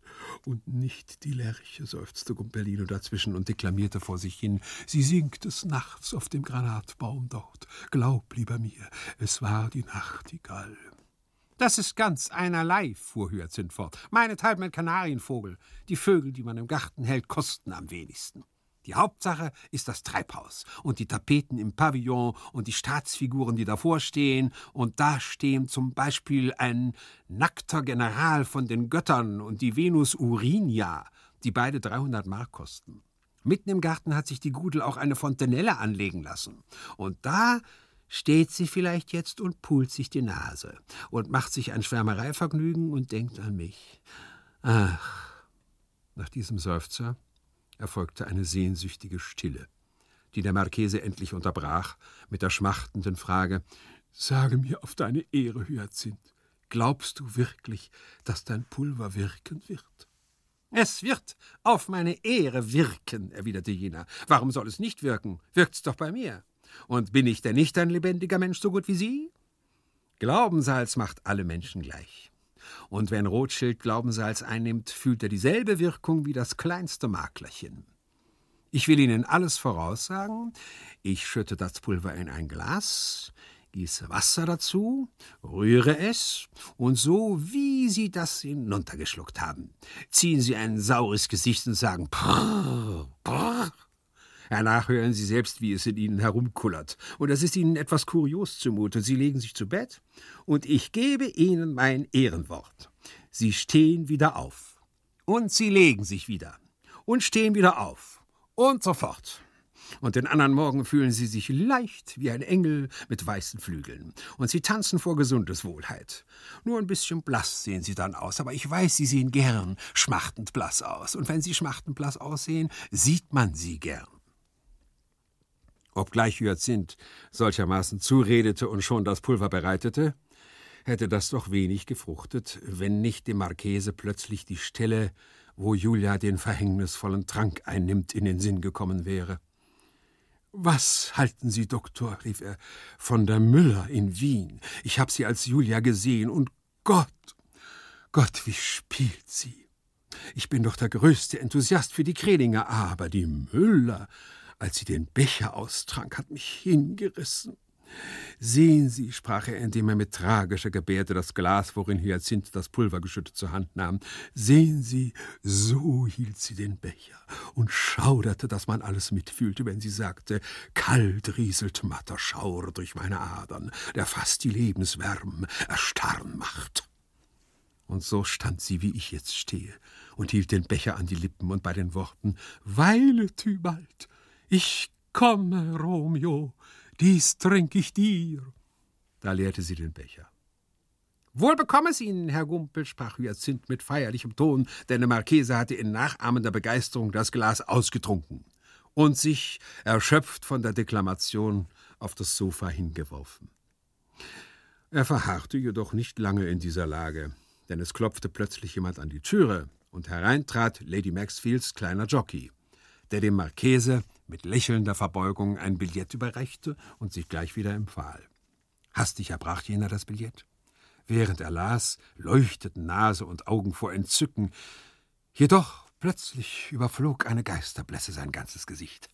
und nicht die Lerche, seufzte Gumpellino dazwischen und deklamierte vor sich hin. Sie singt des Nachts auf dem Granatbaum dort. Glaub, lieber mir, es war die Nachtigall. Das ist ganz einerlei, fuhr Hyazinth fort. Meinethalben ein Kanarienvogel. Die Vögel, die man im Garten hält, kosten am wenigsten. Die Hauptsache ist das Treibhaus und die Tapeten im Pavillon und die Staatsfiguren, die davor stehen. Und da stehen zum Beispiel ein nackter General von den Göttern und die Venus Urinia, die beide 300 Mark kosten. Mitten im Garten hat sich die Gudel auch eine Fontanelle anlegen lassen. Und da steht sie vielleicht jetzt und pult sich die Nase und macht sich ein Schwärmereivergnügen und denkt an mich. Ach, nach diesem Seufzer erfolgte eine sehnsüchtige Stille, die der Marchese endlich unterbrach mit der schmachtenden Frage Sage mir auf deine Ehre, Hyazinth, glaubst du wirklich, dass dein Pulver wirken wird? Es wird auf meine Ehre wirken, erwiderte jener. Warum soll es nicht wirken? Wirkt's doch bei mir. Und bin ich denn nicht ein lebendiger Mensch so gut wie Sie? Glaubensalz macht alle Menschen gleich. Und wenn Rothschild Glaubensalz einnimmt, fühlt er dieselbe Wirkung wie das kleinste Maklerchen. Ich will Ihnen alles voraussagen. Ich schütte das Pulver in ein Glas, gieße Wasser dazu, rühre es und so, wie Sie das hinuntergeschluckt haben, ziehen Sie ein saures Gesicht und sagen Prrr, Prrr, Hernach hören Sie selbst, wie es in Ihnen herumkullert. Und es ist Ihnen etwas kurios zumute. Sie legen sich zu Bett und ich gebe Ihnen mein Ehrenwort. Sie stehen wieder auf. Und Sie legen sich wieder. Und stehen wieder auf. Und so fort. Und den anderen Morgen fühlen sie sich leicht wie ein Engel mit weißen Flügeln. Und sie tanzen vor Gesundeswohlheit. Nur ein bisschen blass sehen sie dann aus, aber ich weiß, sie sehen gern schmachtend blass aus. Und wenn sie schmachtend blass aussehen, sieht man sie gern obgleich Hyazinth solchermaßen zuredete und schon das Pulver bereitete, hätte das doch wenig gefruchtet, wenn nicht dem Marchese plötzlich die Stelle, wo Julia den verhängnisvollen Trank einnimmt, in den Sinn gekommen wäre. Was halten Sie, Doktor, rief er, von der Müller in Wien? Ich habe sie als Julia gesehen und Gott, Gott, wie spielt sie? Ich bin doch der größte Enthusiast für die Kredinger, aber die Müller, als sie den Becher austrank, hat mich hingerissen. Sehen Sie, sprach er, indem er mit tragischer Gebärde das Glas, worin Hyazinth das Pulver geschüttet, zur Hand nahm. Sehen Sie, so hielt sie den Becher und schauderte, dass man alles mitfühlte, wenn sie sagte, kalt rieselt matter Schauer durch meine Adern, der fast die Lebenswärme erstarren macht. Und so stand sie, wie ich jetzt stehe, und hielt den Becher an die Lippen und bei den Worten Weile, Tybalt, ich komme, Romeo, dies trink ich dir. Da leerte sie den Becher. Wohl bekomm es Ihnen, Herr Gumpel, sprach Hyazinth mit feierlichem Ton, denn der Marchese hatte in nachahmender Begeisterung das Glas ausgetrunken und sich, erschöpft von der Deklamation, auf das Sofa hingeworfen. Er verharrte jedoch nicht lange in dieser Lage, denn es klopfte plötzlich jemand an die Türe, und hereintrat Lady Maxfields kleiner Jockey, der dem Marchese mit lächelnder Verbeugung ein Billett überreichte und sich gleich wieder empfahl. Hastig erbrach jener das Billett. Während er las, leuchteten Nase und Augen vor Entzücken. Jedoch plötzlich überflog eine Geisterblässe sein ganzes Gesicht.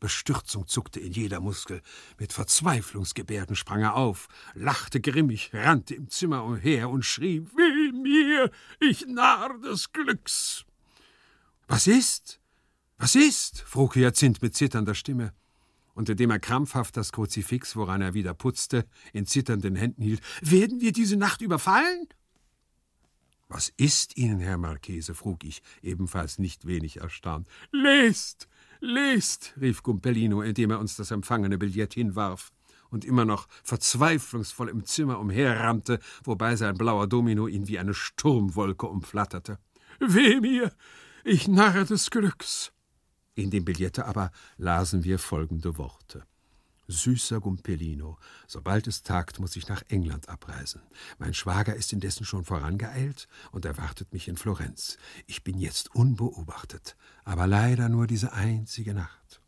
Bestürzung zuckte in jeder Muskel. Mit Verzweiflungsgebärden sprang er auf, lachte grimmig, rannte im Zimmer umher und schrie: Weh mir, ich Narr des Glücks! Was ist? Was ist? frug Hyazinth mit zitternder Stimme. Und indem er krampfhaft das Kruzifix, woran er wieder putzte, in zitternden Händen hielt, werden wir diese Nacht überfallen? Was ist Ihnen, Herr Marchese? frug ich, ebenfalls nicht wenig erstaunt. Lest, lest, rief Gumpellino, indem er uns das empfangene Billett hinwarf und immer noch verzweiflungsvoll im Zimmer umherrannte, wobei sein blauer Domino ihn wie eine Sturmwolke umflatterte. Weh mir, ich Narre des Glücks! In dem Billette aber lasen wir folgende Worte. Süßer Gumpellino, sobald es tagt, muss ich nach England abreisen. Mein Schwager ist indessen schon vorangeeilt und erwartet mich in Florenz. Ich bin jetzt unbeobachtet, aber leider nur diese einzige Nacht.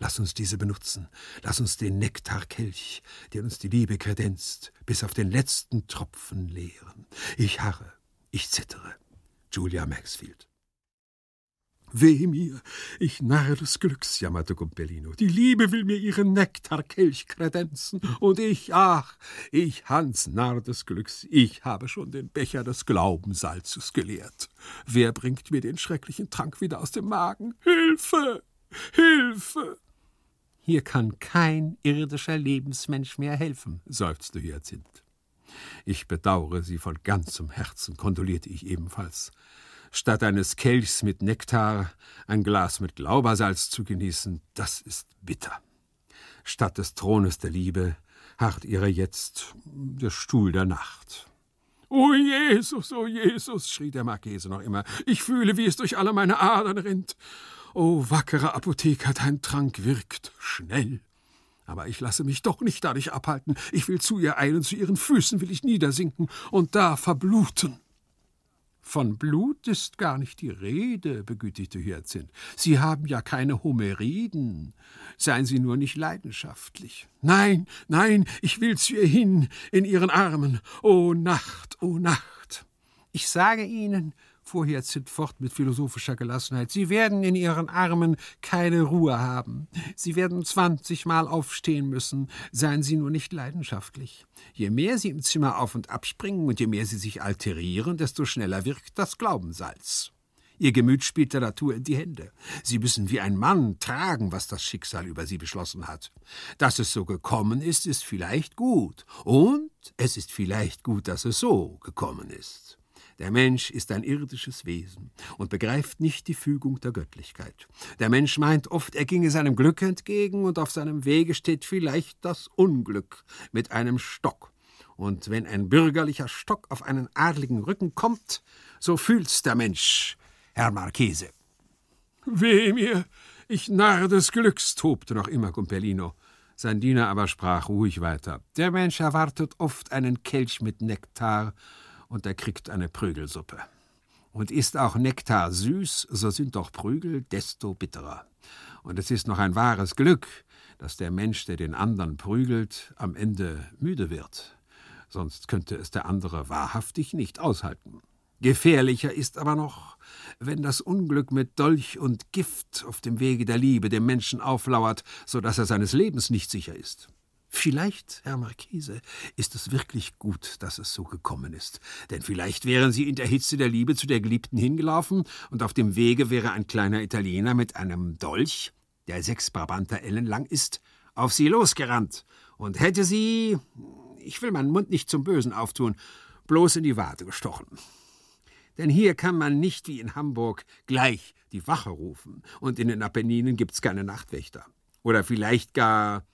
Lass uns diese benutzen. Lass uns den Nektarkelch, der uns die Liebe kredenzt, bis auf den letzten Tropfen leeren. Ich harre, ich zittere. Julia Maxfield. Weh mir, ich Narr des Glücks, jammerte Gumpellino. Die Liebe will mir ihren Nektarkelch kredenzen, und ich, ach, ich Hans Narr des Glücks, ich habe schon den Becher des Glaubensalzes geleert. Wer bringt mir den schrecklichen Trank wieder aus dem Magen? Hilfe! Hilfe! Hier kann kein irdischer Lebensmensch mehr helfen, seufzte Hyazinth. Ich bedauere Sie von ganzem Herzen, kondolierte ich ebenfalls. Statt eines Kelchs mit Nektar ein Glas mit Glaubersalz zu genießen, das ist bitter. Statt des Thrones der Liebe harrt ihrer jetzt der Stuhl der Nacht. O Jesus, o Jesus, schrie der Marchese noch immer, ich fühle, wie es durch alle meine Adern rinnt. O wackerer Apotheker, dein Trank wirkt schnell. Aber ich lasse mich doch nicht dadurch abhalten. Ich will zu ihr eilen, zu ihren Füßen will ich niedersinken und da verbluten. Von Blut ist gar nicht die Rede, begütigte Hyazinth. Sie haben ja keine Homeriden. Seien Sie nur nicht leidenschaftlich. Nein, nein, ich will zu ihr hin, in Ihren Armen. O Nacht, o Nacht. Ich sage Ihnen, fuhr Hyazinth fort mit philosophischer Gelassenheit, Sie werden in Ihren Armen keine Ruhe haben. Sie werden zwanzigmal aufstehen müssen. Seien Sie nur nicht leidenschaftlich. Je mehr Sie im Zimmer auf und abspringen und je mehr Sie sich alterieren, desto schneller wirkt das Glaubensalz. Ihr Gemüt spielt der Natur in die Hände. Sie müssen wie ein Mann tragen, was das Schicksal über sie beschlossen hat. Dass es so gekommen ist, ist vielleicht gut. Und es ist vielleicht gut, dass es so gekommen ist. Der Mensch ist ein irdisches Wesen und begreift nicht die Fügung der Göttlichkeit. Der Mensch meint oft, er ginge seinem Glück entgegen und auf seinem Wege steht vielleicht das Unglück mit einem Stock. Und wenn ein bürgerlicher Stock auf einen adligen Rücken kommt, so fühlt's der Mensch, Herr Marchese. Weh mir, ich Narr des Glücks, tobte noch immer Gumpellino. Sein Diener aber sprach ruhig weiter. Der Mensch erwartet oft einen Kelch mit Nektar, und er kriegt eine Prügelsuppe. Und ist auch Nektar süß, so sind doch Prügel desto bitterer. Und es ist noch ein wahres Glück, dass der Mensch, der den anderen prügelt, am Ende müde wird. Sonst könnte es der andere wahrhaftig nicht aushalten. Gefährlicher ist aber noch, wenn das Unglück mit Dolch und Gift auf dem Wege der Liebe dem Menschen auflauert, so dass er seines Lebens nicht sicher ist. Vielleicht, Herr Marchese, ist es wirklich gut, dass es so gekommen ist. Denn vielleicht wären Sie in der Hitze der Liebe zu der Geliebten hingelaufen und auf dem Wege wäre ein kleiner Italiener mit einem Dolch, der sechs Brabanter Ellen lang ist, auf Sie losgerannt und hätte Sie, ich will meinen Mund nicht zum Bösen auftun, bloß in die Wade gestochen. Denn hier kann man nicht wie in Hamburg gleich die Wache rufen und in den Apenninen gibt's keine Nachtwächter. Oder vielleicht gar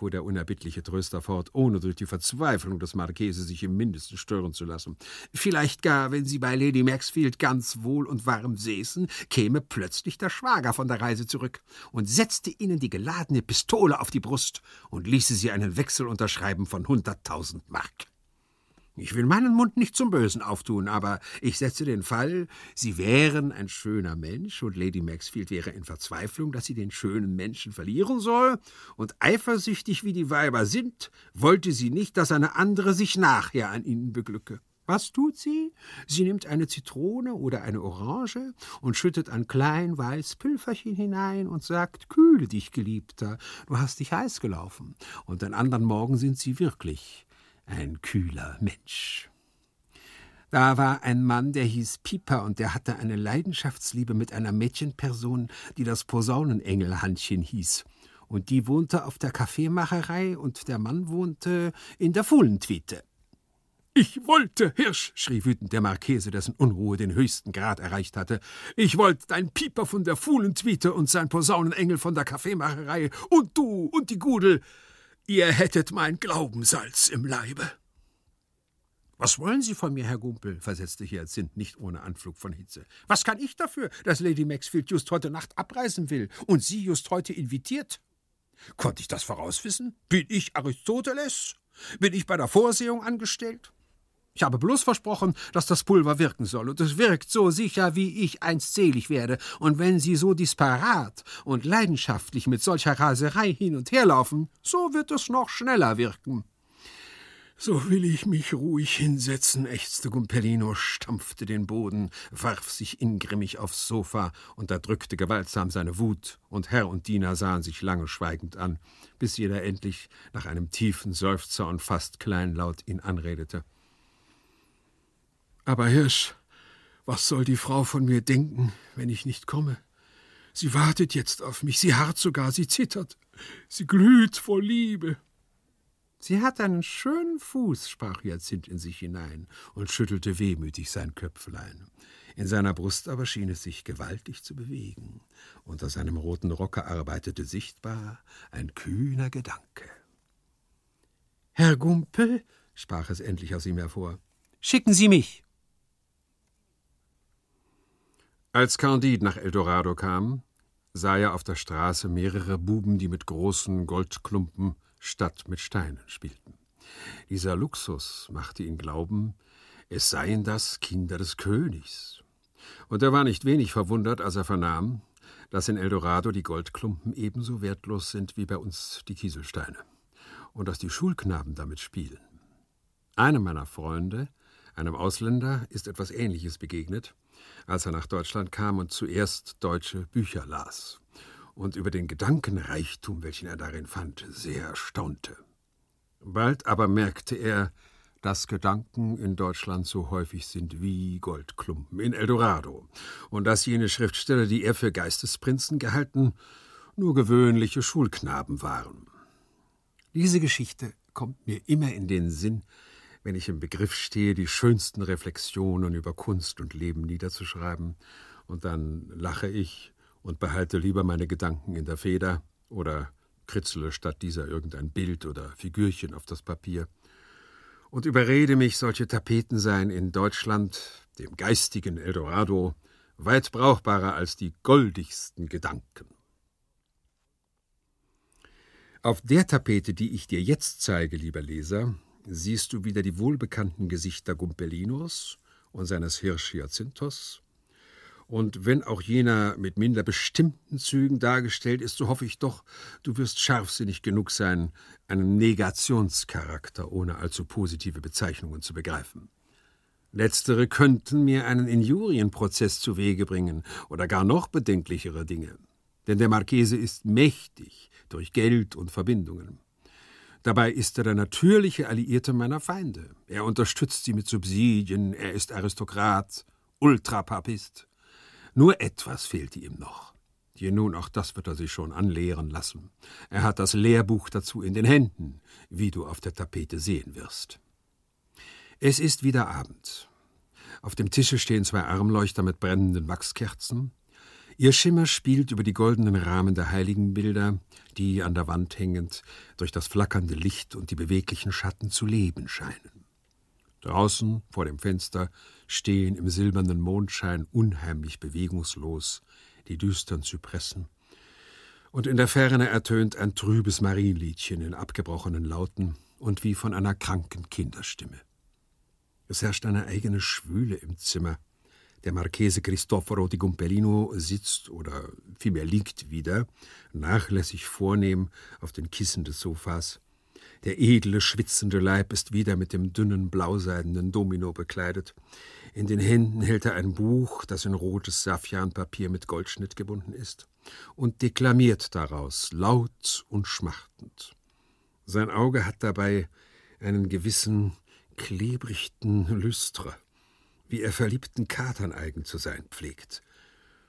fuhr der unerbittliche Tröster fort, ohne durch die Verzweiflung des Marchese sich im Mindesten stören zu lassen. Vielleicht gar, wenn Sie bei Lady Maxfield ganz wohl und warm säßen, käme plötzlich der Schwager von der Reise zurück und setzte Ihnen die geladene Pistole auf die Brust und ließe Sie einen Wechsel unterschreiben von hunderttausend Mark. Ich will meinen Mund nicht zum Bösen auftun, aber ich setze den Fall, Sie wären ein schöner Mensch und Lady Maxfield wäre in Verzweiflung, dass sie den schönen Menschen verlieren soll, und eifersüchtig wie die Weiber sind, wollte sie nicht, dass eine andere sich nachher an ihnen beglücke. Was tut sie? Sie nimmt eine Zitrone oder eine Orange und schüttet ein klein weiß Pülferchen hinein und sagt, kühle dich, Geliebter, du hast dich heiß gelaufen. Und den anderen Morgen sind sie wirklich ein kühler Mensch. Da war ein Mann, der hieß Pieper, und der hatte eine Leidenschaftsliebe mit einer Mädchenperson, die das Posaunenengelhandchen hieß. Und die wohnte auf der Kaffeemacherei und der Mann wohnte in der Fuhlentwiete. Ich wollte, Hirsch, schrie wütend der Marchese, dessen Unruhe den höchsten Grad erreicht hatte. Ich wollte dein Pieper von der Fuhlentwiete und sein Posaunenengel von der Kaffeemacherei und du und die Gudel. Ihr hättet mein Glaubensalz im Leibe. Was wollen Sie von mir, Herr Gumpel? versetzte Hyazinth nicht ohne Anflug von Hitze. Was kann ich dafür, dass Lady Maxfield just heute Nacht abreisen will und Sie just heute invitiert? Konnte ich das vorauswissen? Bin ich Aristoteles? Bin ich bei der Vorsehung angestellt? Ich habe bloß versprochen, dass das Pulver wirken soll, und es wirkt so sicher, wie ich einst selig werde. Und wenn Sie so disparat und leidenschaftlich mit solcher Raserei hin und her laufen, so wird es noch schneller wirken. So will ich mich ruhig hinsetzen, ächzte Gumpellino, stampfte den Boden, warf sich ingrimmig aufs Sofa, unterdrückte gewaltsam seine Wut, und Herr und Diener sahen sich lange schweigend an, bis jeder endlich nach einem tiefen Seufzer und fast kleinlaut ihn anredete. Aber Hirsch, was soll die Frau von mir denken, wenn ich nicht komme? Sie wartet jetzt auf mich, sie harrt sogar, sie zittert, sie glüht vor Liebe. Sie hat einen schönen Fuß, sprach Hyazinth in sich hinein und schüttelte wehmütig sein Köpflein. In seiner Brust aber schien es sich gewaltig zu bewegen. Unter seinem roten Rocke arbeitete sichtbar ein kühner Gedanke. Herr Gumpel, sprach es endlich aus ihm hervor, schicken Sie mich. Als Candide nach Eldorado kam, sah er auf der Straße mehrere Buben, die mit großen Goldklumpen statt mit Steinen spielten. Dieser Luxus machte ihn glauben, es seien das Kinder des Königs. Und er war nicht wenig verwundert, als er vernahm, dass in Eldorado die Goldklumpen ebenso wertlos sind wie bei uns die Kieselsteine und dass die Schulknaben damit spielen. Einem meiner Freunde, einem Ausländer, ist etwas Ähnliches begegnet, als er nach Deutschland kam und zuerst deutsche Bücher las und über den Gedankenreichtum, welchen er darin fand, sehr staunte. Bald aber merkte er, dass Gedanken in Deutschland so häufig sind wie Goldklumpen in Eldorado, und dass jene Schriftsteller, die er für Geistesprinzen gehalten, nur gewöhnliche Schulknaben waren. Diese Geschichte kommt mir immer in den Sinn, wenn ich im Begriff stehe, die schönsten Reflexionen über Kunst und Leben niederzuschreiben, und dann lache ich und behalte lieber meine Gedanken in der Feder oder kritzele statt dieser irgendein Bild oder Figürchen auf das Papier und überrede mich, solche Tapeten seien in Deutschland, dem geistigen Eldorado, weit brauchbarer als die goldigsten Gedanken. Auf der Tapete, die ich dir jetzt zeige, lieber Leser, siehst du wieder die wohlbekannten Gesichter Gumpellinos und seines Hirsch Hyacinthos, und wenn auch jener mit minder bestimmten Zügen dargestellt ist, so hoffe ich doch, du wirst scharfsinnig genug sein, einen Negationscharakter ohne allzu positive Bezeichnungen zu begreifen. Letztere könnten mir einen Injurienprozess zu Wege bringen oder gar noch bedenklichere Dinge. Denn der Marchese ist mächtig durch Geld und Verbindungen. Dabei ist er der natürliche Alliierte meiner Feinde. Er unterstützt sie mit Subsidien, er ist Aristokrat, Ultrapapist. Nur etwas fehlte ihm noch. Je nun, auch das wird er sich schon anlehren lassen. Er hat das Lehrbuch dazu in den Händen, wie du auf der Tapete sehen wirst. Es ist wieder Abend. Auf dem Tische stehen zwei Armleuchter mit brennenden Wachskerzen. Ihr Schimmer spielt über die goldenen Rahmen der Heiligenbilder, die an der Wand hängend durch das flackernde Licht und die beweglichen Schatten zu leben scheinen. Draußen vor dem Fenster stehen im silbernen Mondschein unheimlich bewegungslos die düstern Zypressen, und in der Ferne ertönt ein trübes Marienliedchen in abgebrochenen Lauten und wie von einer kranken Kinderstimme. Es herrscht eine eigene Schwüle im Zimmer. Der Marchese Cristoforo di Gumpellino sitzt oder vielmehr liegt wieder, nachlässig vornehm auf den Kissen des Sofas. Der edle, schwitzende Leib ist wieder mit dem dünnen, blauseidenen Domino bekleidet. In den Händen hält er ein Buch, das in rotes Saffianpapier mit Goldschnitt gebunden ist, und deklamiert daraus, laut und schmachtend. Sein Auge hat dabei einen gewissen klebrichten Lüstre, wie er verliebten Katern eigen zu sein pflegt.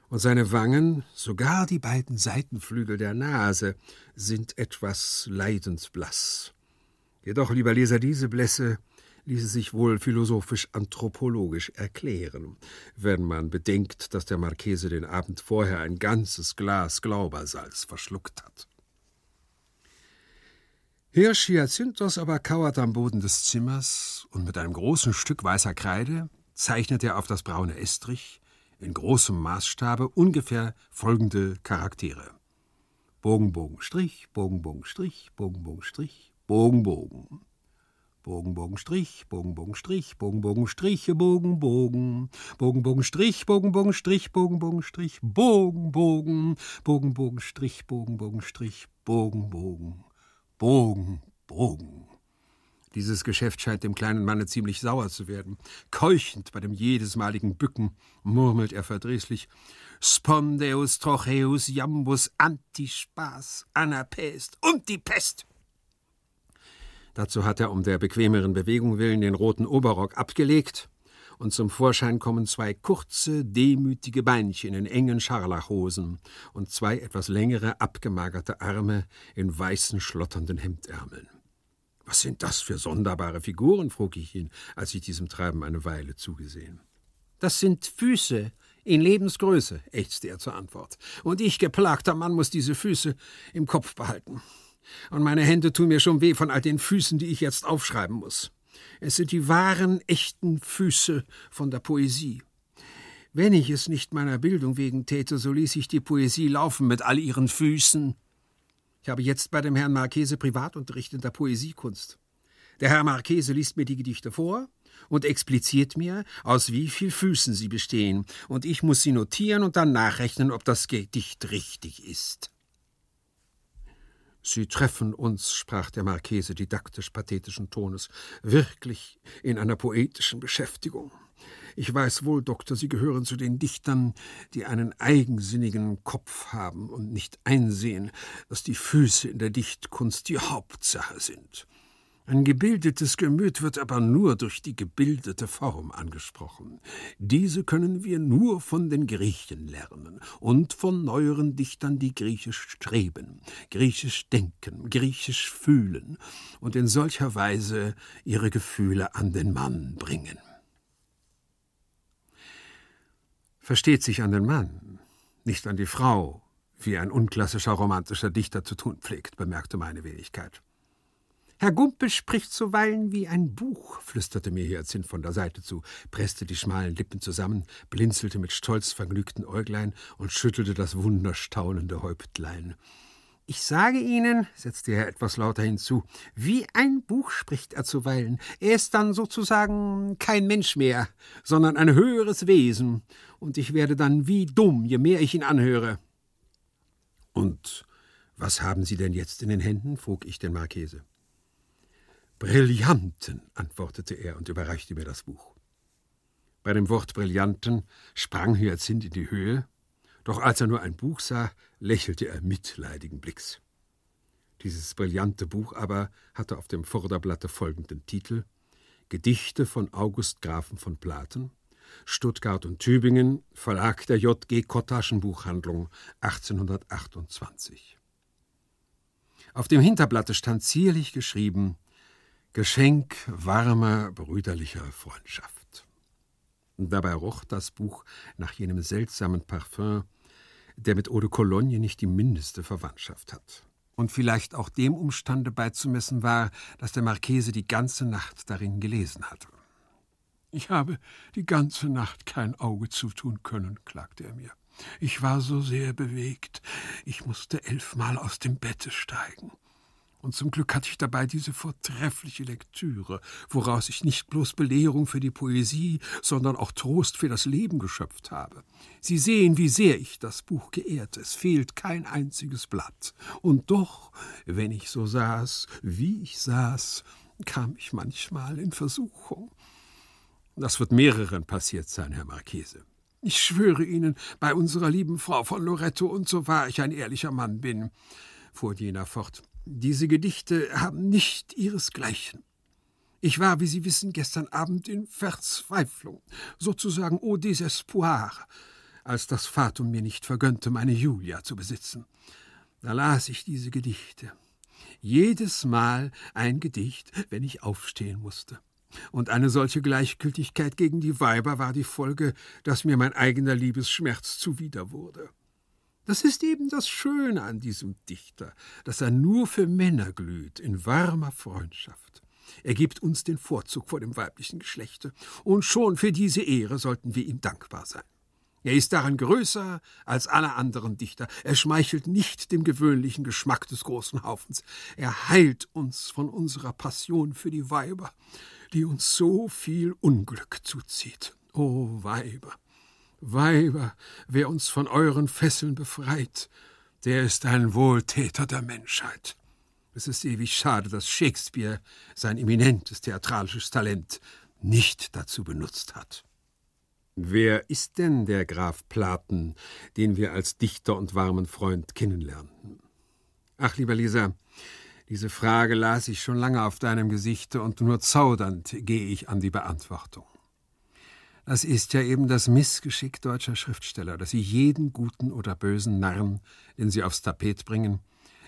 Und seine Wangen, sogar die beiden Seitenflügel der Nase, sind etwas leidensblass. Jedoch, lieber Leser, diese Blässe ließe sich wohl philosophisch-anthropologisch erklären, wenn man bedenkt, dass der Marchese den Abend vorher ein ganzes Glas Glaubersalz verschluckt hat. Hirsch Hyacinthos aber kauert am Boden des Zimmers und mit einem großen Stück weißer Kreide zeichnet er auf das braune Estrich in großem Maßstabe ungefähr folgende Charaktere. Bogen, Bogen, Strich, Bogen, Bogen, Strich, Bogen, Bogen, Strich, Bogen, Bogen. Bogen, Bogen, Strich, Bogen, Bogen, Strich, Bogen, Bogen, Striche, Bogen, Bogen, Bogen, Bogen, Strich, Bogen, Bogen, Strich, Bogen, Bogen, Strich, Bogen, Bogen, Bogen, Bogen, Strich, Bogen, Bogen, Strich, Bogen, Bogen, Bogen, Bogen. Dieses Geschäft scheint dem kleinen Manne ziemlich sauer zu werden. Keuchend bei dem jedesmaligen Bücken murmelt er verdrießlich Spondeus trocheus jambus antispas anapest und die Pest. Dazu hat er um der bequemeren Bewegung willen den roten Oberrock abgelegt, und zum Vorschein kommen zwei kurze, demütige Beinchen in engen Scharlachhosen und zwei etwas längere, abgemagerte Arme in weißen, schlotternden Hemdärmeln. Was sind das für sonderbare Figuren? frug ich ihn, als ich diesem Treiben eine Weile zugesehen. Das sind Füße in Lebensgröße, ächzte er zur Antwort. Und ich, geplagter Mann, muss diese Füße im Kopf behalten. Und meine Hände tun mir schon weh von all den Füßen, die ich jetzt aufschreiben muss. Es sind die wahren, echten Füße von der Poesie. Wenn ich es nicht meiner Bildung wegen täte, so ließ ich die Poesie laufen mit all ihren Füßen. Ich habe jetzt bei dem Herrn Marchese Privatunterricht in der Poesiekunst. Der Herr Marchese liest mir die Gedichte vor und expliziert mir, aus wie viel Füßen sie bestehen, und ich muss sie notieren und dann nachrechnen, ob das Gedicht richtig ist. Sie treffen uns, sprach der Marchese didaktisch pathetischen Tones, wirklich in einer poetischen Beschäftigung. Ich weiß wohl, Doktor, Sie gehören zu den Dichtern, die einen eigensinnigen Kopf haben und nicht einsehen, dass die Füße in der Dichtkunst die Hauptsache sind. Ein gebildetes Gemüt wird aber nur durch die gebildete Form angesprochen. Diese können wir nur von den Griechen lernen und von neueren Dichtern, die griechisch streben, griechisch denken, griechisch fühlen und in solcher Weise ihre Gefühle an den Mann bringen. Versteht sich an den Mann, nicht an die Frau, wie ein unklassischer romantischer Dichter zu tun pflegt, bemerkte meine Wenigkeit. Herr Gumpel spricht zuweilen wie ein Buch, flüsterte mir Hyazinth von der Seite zu, presste die schmalen Lippen zusammen, blinzelte mit stolz vergnügten Äuglein und schüttelte das wunderstaunende Häuptlein. Ich sage Ihnen, setzte er etwas lauter hinzu, wie ein Buch spricht er zuweilen. Er ist dann sozusagen kein Mensch mehr, sondern ein höheres Wesen, und ich werde dann wie dumm, je mehr ich ihn anhöre. Und was haben Sie denn jetzt in den Händen? frug ich den Marchese. Brillanten, antwortete er und überreichte mir das Buch. Bei dem Wort Brillanten sprang Hyazinth in die Höhe, doch als er nur ein Buch sah, lächelte er mitleidigen Blicks. Dieses brillante Buch aber hatte auf dem Vorderblatte folgenden Titel Gedichte von August Grafen von Platen, Stuttgart und Tübingen, Verlag der J.G. Kottaschenbuchhandlung 1828. Auf dem Hinterblatte stand zierlich geschrieben Geschenk warmer, brüderlicher Freundschaft. Dabei roch das Buch nach jenem seltsamen Parfüm, der mit Eau de Cologne nicht die mindeste Verwandtschaft hat. Und vielleicht auch dem Umstande beizumessen war, dass der Marchese die ganze Nacht darin gelesen hatte. Ich habe die ganze Nacht kein Auge zutun können, klagte er mir. Ich war so sehr bewegt, ich musste elfmal aus dem Bette steigen. Und zum Glück hatte ich dabei diese vortreffliche Lektüre, woraus ich nicht bloß Belehrung für die Poesie, sondern auch Trost für das Leben geschöpft habe. Sie sehen, wie sehr ich das Buch geehrt. Es fehlt kein einziges Blatt. Und doch, wenn ich so saß, wie ich saß, kam ich manchmal in Versuchung. Das wird mehreren passiert sein, Herr Marchese. Ich schwöre Ihnen, bei unserer lieben Frau von Loretto und so wahr ich ein ehrlicher Mann bin, fuhr jener fort, diese Gedichte haben nicht ihresgleichen. Ich war, wie Sie wissen, gestern Abend in Verzweiflung, sozusagen au désespoir, als das Fatum mir nicht vergönnte, meine Julia zu besitzen. Da las ich diese Gedichte. Jedes Mal ein Gedicht, wenn ich aufstehen musste. Und eine solche Gleichgültigkeit gegen die Weiber war die Folge, dass mir mein eigener Liebesschmerz zuwider wurde. Das ist eben das Schöne an diesem Dichter, dass er nur für Männer glüht, in warmer Freundschaft. Er gibt uns den Vorzug vor dem weiblichen Geschlechte, und schon für diese Ehre sollten wir ihm dankbar sein. Er ist daran größer als alle anderen Dichter. Er schmeichelt nicht dem gewöhnlichen Geschmack des großen Haufens. Er heilt uns von unserer Passion für die Weiber, die uns so viel Unglück zuzieht. O oh, Weiber, Weiber, wer uns von euren Fesseln befreit, der ist ein Wohltäter der Menschheit. Es ist ewig schade, dass Shakespeare sein eminentes theatralisches Talent nicht dazu benutzt hat. Wer ist denn der Graf Platen, den wir als Dichter und warmen Freund kennenlernten? Ach, lieber Leser, diese Frage las ich schon lange auf deinem Gesichte und nur zaudernd gehe ich an die Beantwortung. Das ist ja eben das Missgeschick deutscher Schriftsteller, dass sie jeden guten oder bösen Narren, den sie aufs Tapet bringen,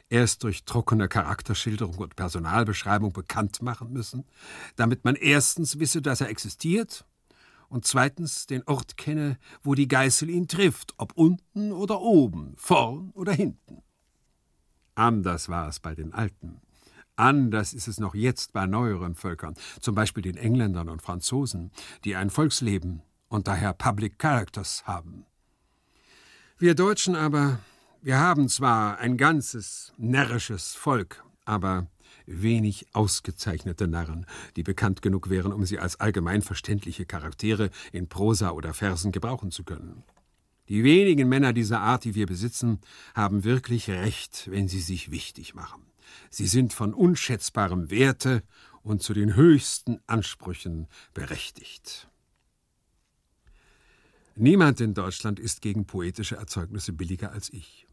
erst durch trockene Charakterschilderung und Personalbeschreibung bekannt machen müssen, damit man erstens wisse, dass er existiert und zweitens den Ort kenne, wo die Geißel ihn trifft, ob unten oder oben, vorn oder hinten. Anders war es bei den Alten. Anders ist es noch jetzt bei neueren Völkern, zum Beispiel den Engländern und Franzosen, die ein Volksleben und daher Public Characters haben. Wir Deutschen aber, wir haben zwar ein ganzes närrisches Volk, aber wenig ausgezeichnete Narren, die bekannt genug wären, um sie als allgemein verständliche Charaktere in Prosa oder Versen gebrauchen zu können. Die wenigen Männer dieser Art, die wir besitzen, haben wirklich Recht, wenn sie sich wichtig machen. Sie sind von unschätzbarem Werte und zu den höchsten Ansprüchen berechtigt. Niemand in Deutschland ist gegen poetische Erzeugnisse billiger als ich.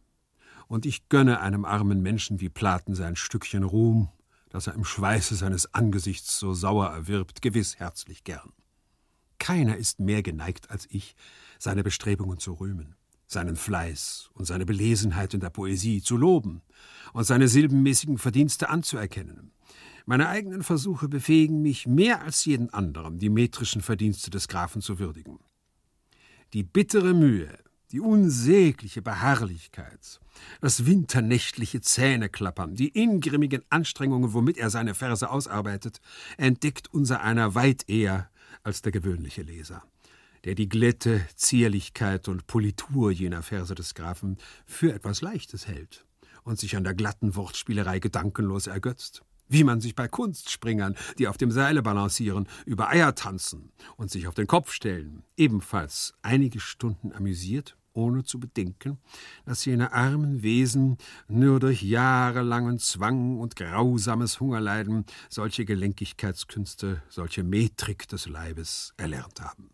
Und ich gönne einem armen Menschen wie Platen sein Stückchen Ruhm das er im Schweiße seines Angesichts so sauer erwirbt, gewiss herzlich gern. Keiner ist mehr geneigt als ich, seine Bestrebungen zu rühmen, seinen Fleiß und seine Belesenheit in der Poesie zu loben und seine silbenmäßigen Verdienste anzuerkennen. Meine eigenen Versuche befähigen mich mehr als jeden anderen, die metrischen Verdienste des Grafen zu würdigen. Die bittere Mühe, die unsägliche Beharrlichkeit, das winternächtliche Zähneklappern, die ingrimmigen Anstrengungen, womit er seine Verse ausarbeitet, entdeckt unser einer weit eher als der gewöhnliche Leser, der die Glätte, Zierlichkeit und Politur jener Verse des Grafen für etwas Leichtes hält und sich an der glatten Wortspielerei gedankenlos ergötzt wie man sich bei Kunstspringern, die auf dem Seile balancieren, über Eier tanzen und sich auf den Kopf stellen, ebenfalls einige Stunden amüsiert ohne zu bedenken, dass jene armen Wesen nur durch jahrelangen Zwang und grausames Hungerleiden solche Gelenkigkeitskünste, solche Metrik des Leibes erlernt haben.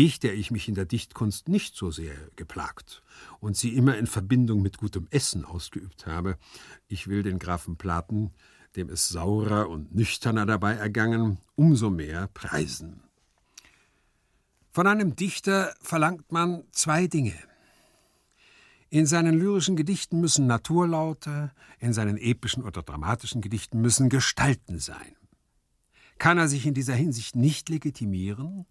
Ich, der ich mich in der Dichtkunst nicht so sehr geplagt und sie immer in Verbindung mit gutem Essen ausgeübt habe, ich will den Grafen Platen, dem es saurer und nüchterner dabei ergangen, umso mehr preisen. Von einem Dichter verlangt man zwei Dinge. In seinen lyrischen Gedichten müssen Naturlaute, in seinen epischen oder dramatischen Gedichten müssen Gestalten sein. Kann er sich in dieser Hinsicht nicht legitimieren,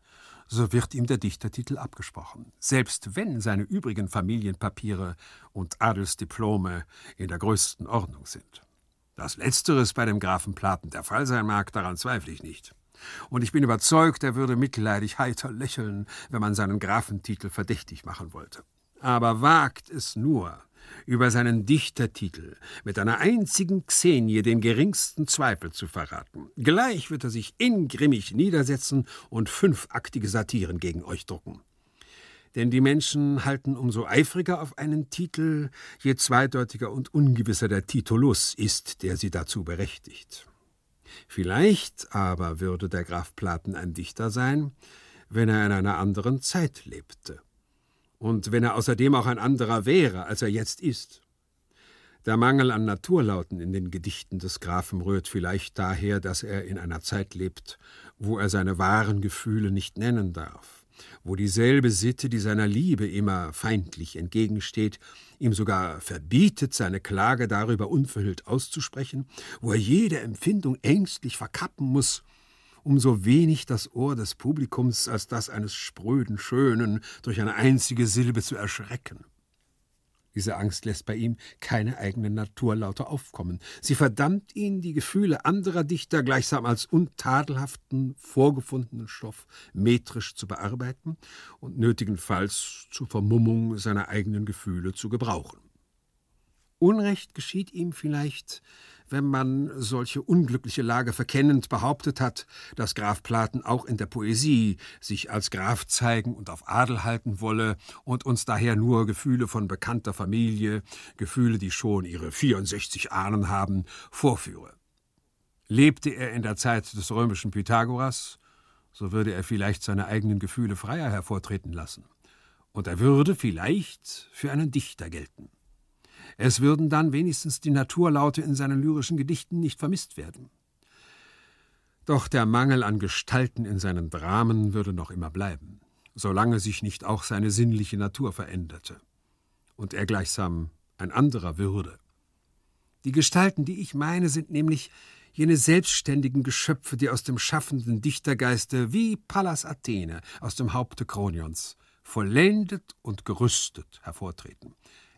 so wird ihm der Dichtertitel abgesprochen, selbst wenn seine übrigen Familienpapiere und Adelsdiplome in der größten Ordnung sind. Dass letzteres bei dem Grafen Platen der Fall sein mag, daran zweifle ich nicht. Und ich bin überzeugt, er würde mitleidig heiter lächeln, wenn man seinen Grafentitel verdächtig machen wollte. Aber wagt es nur, über seinen Dichtertitel mit einer einzigen Xenie den geringsten Zweifel zu verraten. Gleich wird er sich ingrimmig niedersetzen und fünfaktige Satiren gegen euch drucken. Denn die Menschen halten umso eifriger auf einen Titel, je zweideutiger und ungewisser der Titulus ist, der sie dazu berechtigt. Vielleicht aber würde der Graf Platen ein Dichter sein, wenn er in einer anderen Zeit lebte. Und wenn er außerdem auch ein anderer wäre, als er jetzt ist. Der Mangel an Naturlauten in den Gedichten des Grafen rührt vielleicht daher, dass er in einer Zeit lebt, wo er seine wahren Gefühle nicht nennen darf wo dieselbe Sitte, die seiner Liebe immer feindlich entgegensteht, ihm sogar verbietet, seine Klage darüber unverhüllt auszusprechen, wo er jede Empfindung ängstlich verkappen muss, um so wenig das Ohr des Publikums als das eines spröden Schönen durch eine einzige Silbe zu erschrecken. Diese Angst lässt bei ihm keine eigene Natur lauter aufkommen. Sie verdammt ihn, die Gefühle anderer Dichter gleichsam als untadelhaften, vorgefundenen Stoff metrisch zu bearbeiten und nötigenfalls zur Vermummung seiner eigenen Gefühle zu gebrauchen. Unrecht geschieht ihm vielleicht, wenn man solche unglückliche Lage verkennend behauptet hat, dass Graf Platen auch in der Poesie sich als Graf zeigen und auf Adel halten wolle und uns daher nur Gefühle von bekannter Familie, Gefühle, die schon ihre 64 Ahnen haben, vorführe. Lebte er in der Zeit des römischen Pythagoras, so würde er vielleicht seine eigenen Gefühle freier hervortreten lassen. Und er würde vielleicht für einen Dichter gelten. Es würden dann wenigstens die Naturlaute in seinen lyrischen Gedichten nicht vermisst werden. Doch der Mangel an Gestalten in seinen Dramen würde noch immer bleiben, solange sich nicht auch seine sinnliche Natur veränderte und er gleichsam ein anderer würde. Die Gestalten, die ich meine, sind nämlich jene selbstständigen Geschöpfe, die aus dem schaffenden Dichtergeiste wie Pallas Athene aus dem Haupte Kronions vollendet und gerüstet hervortreten,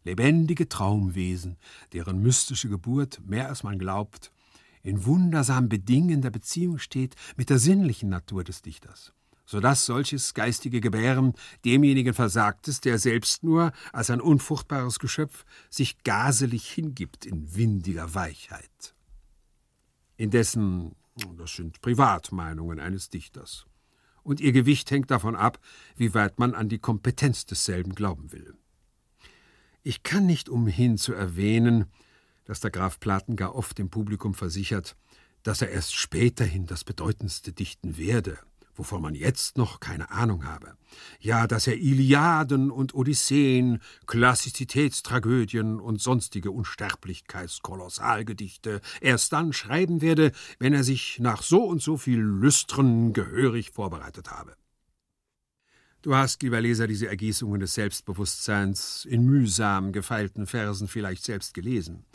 lebendige Traumwesen, deren mystische Geburt, mehr als man glaubt, in wundersam bedingender Beziehung steht mit der sinnlichen Natur des Dichters, so dass solches geistige Gebären demjenigen versagt ist, der selbst nur als ein unfruchtbares Geschöpf sich gaselig hingibt in windiger Weichheit. Indessen, das sind Privatmeinungen eines Dichters, und ihr Gewicht hängt davon ab, wie weit man an die Kompetenz desselben glauben will. Ich kann nicht umhin zu erwähnen, dass der Graf Platen gar oft dem Publikum versichert, dass er erst späterhin das Bedeutendste dichten werde, wovon man jetzt noch keine Ahnung habe. Ja, dass er Iliaden und Odysseen, Klassizitätstragödien und sonstige Unsterblichkeitskolossalgedichte erst dann schreiben werde, wenn er sich nach so und so viel Lüstren gehörig vorbereitet habe. Du hast, lieber Leser, diese Ergießungen des Selbstbewusstseins in mühsam gefeilten Versen vielleicht selbst gelesen.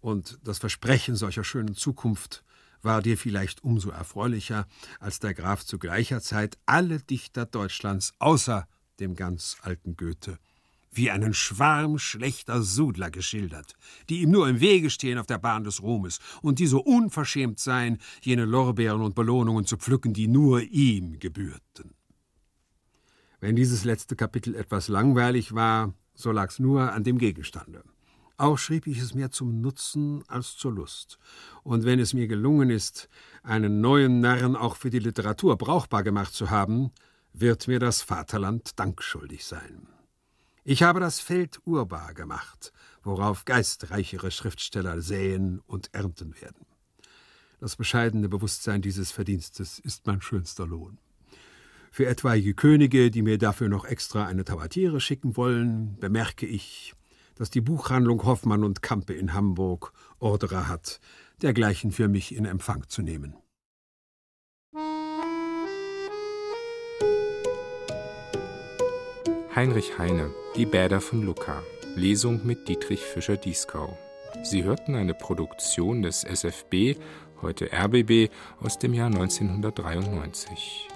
Und das Versprechen solcher schönen Zukunft war dir vielleicht umso erfreulicher, als der Graf zu gleicher Zeit alle Dichter Deutschlands außer dem ganz alten Goethe wie einen Schwarm schlechter Sudler geschildert, die ihm nur im Wege stehen auf der Bahn des Ruhmes und die so unverschämt seien, jene Lorbeeren und Belohnungen zu pflücken, die nur ihm gebührten. Wenn dieses letzte Kapitel etwas langweilig war, so lag's nur an dem Gegenstande. Auch schrieb ich es mehr zum Nutzen als zur Lust. Und wenn es mir gelungen ist, einen neuen Narren auch für die Literatur brauchbar gemacht zu haben, wird mir das Vaterland dankschuldig sein. Ich habe das Feld urbar gemacht, worauf geistreichere Schriftsteller säen und ernten werden. Das bescheidene Bewusstsein dieses Verdienstes ist mein schönster Lohn. Für etwaige Könige, die mir dafür noch extra eine Tabatiere schicken wollen, bemerke ich, dass die Buchhandlung Hoffmann und Kampe in Hamburg Orderer hat, dergleichen für mich in Empfang zu nehmen. Heinrich Heine, Die Bäder von Lucca. Lesung mit Dietrich Fischer-Dieskau. Sie hörten eine Produktion des SFB, heute RBB, aus dem Jahr 1993.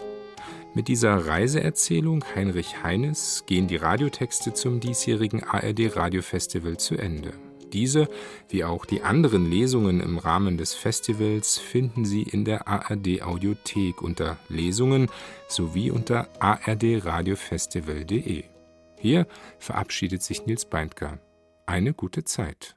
Mit dieser Reiseerzählung Heinrich Heines gehen die Radiotexte zum diesjährigen ARD Radiofestival zu Ende. Diese, wie auch die anderen Lesungen im Rahmen des Festivals, finden Sie in der ARD Audiothek unter Lesungen sowie unter ardradiofestival.de. Hier verabschiedet sich Nils Beindker. Eine gute Zeit.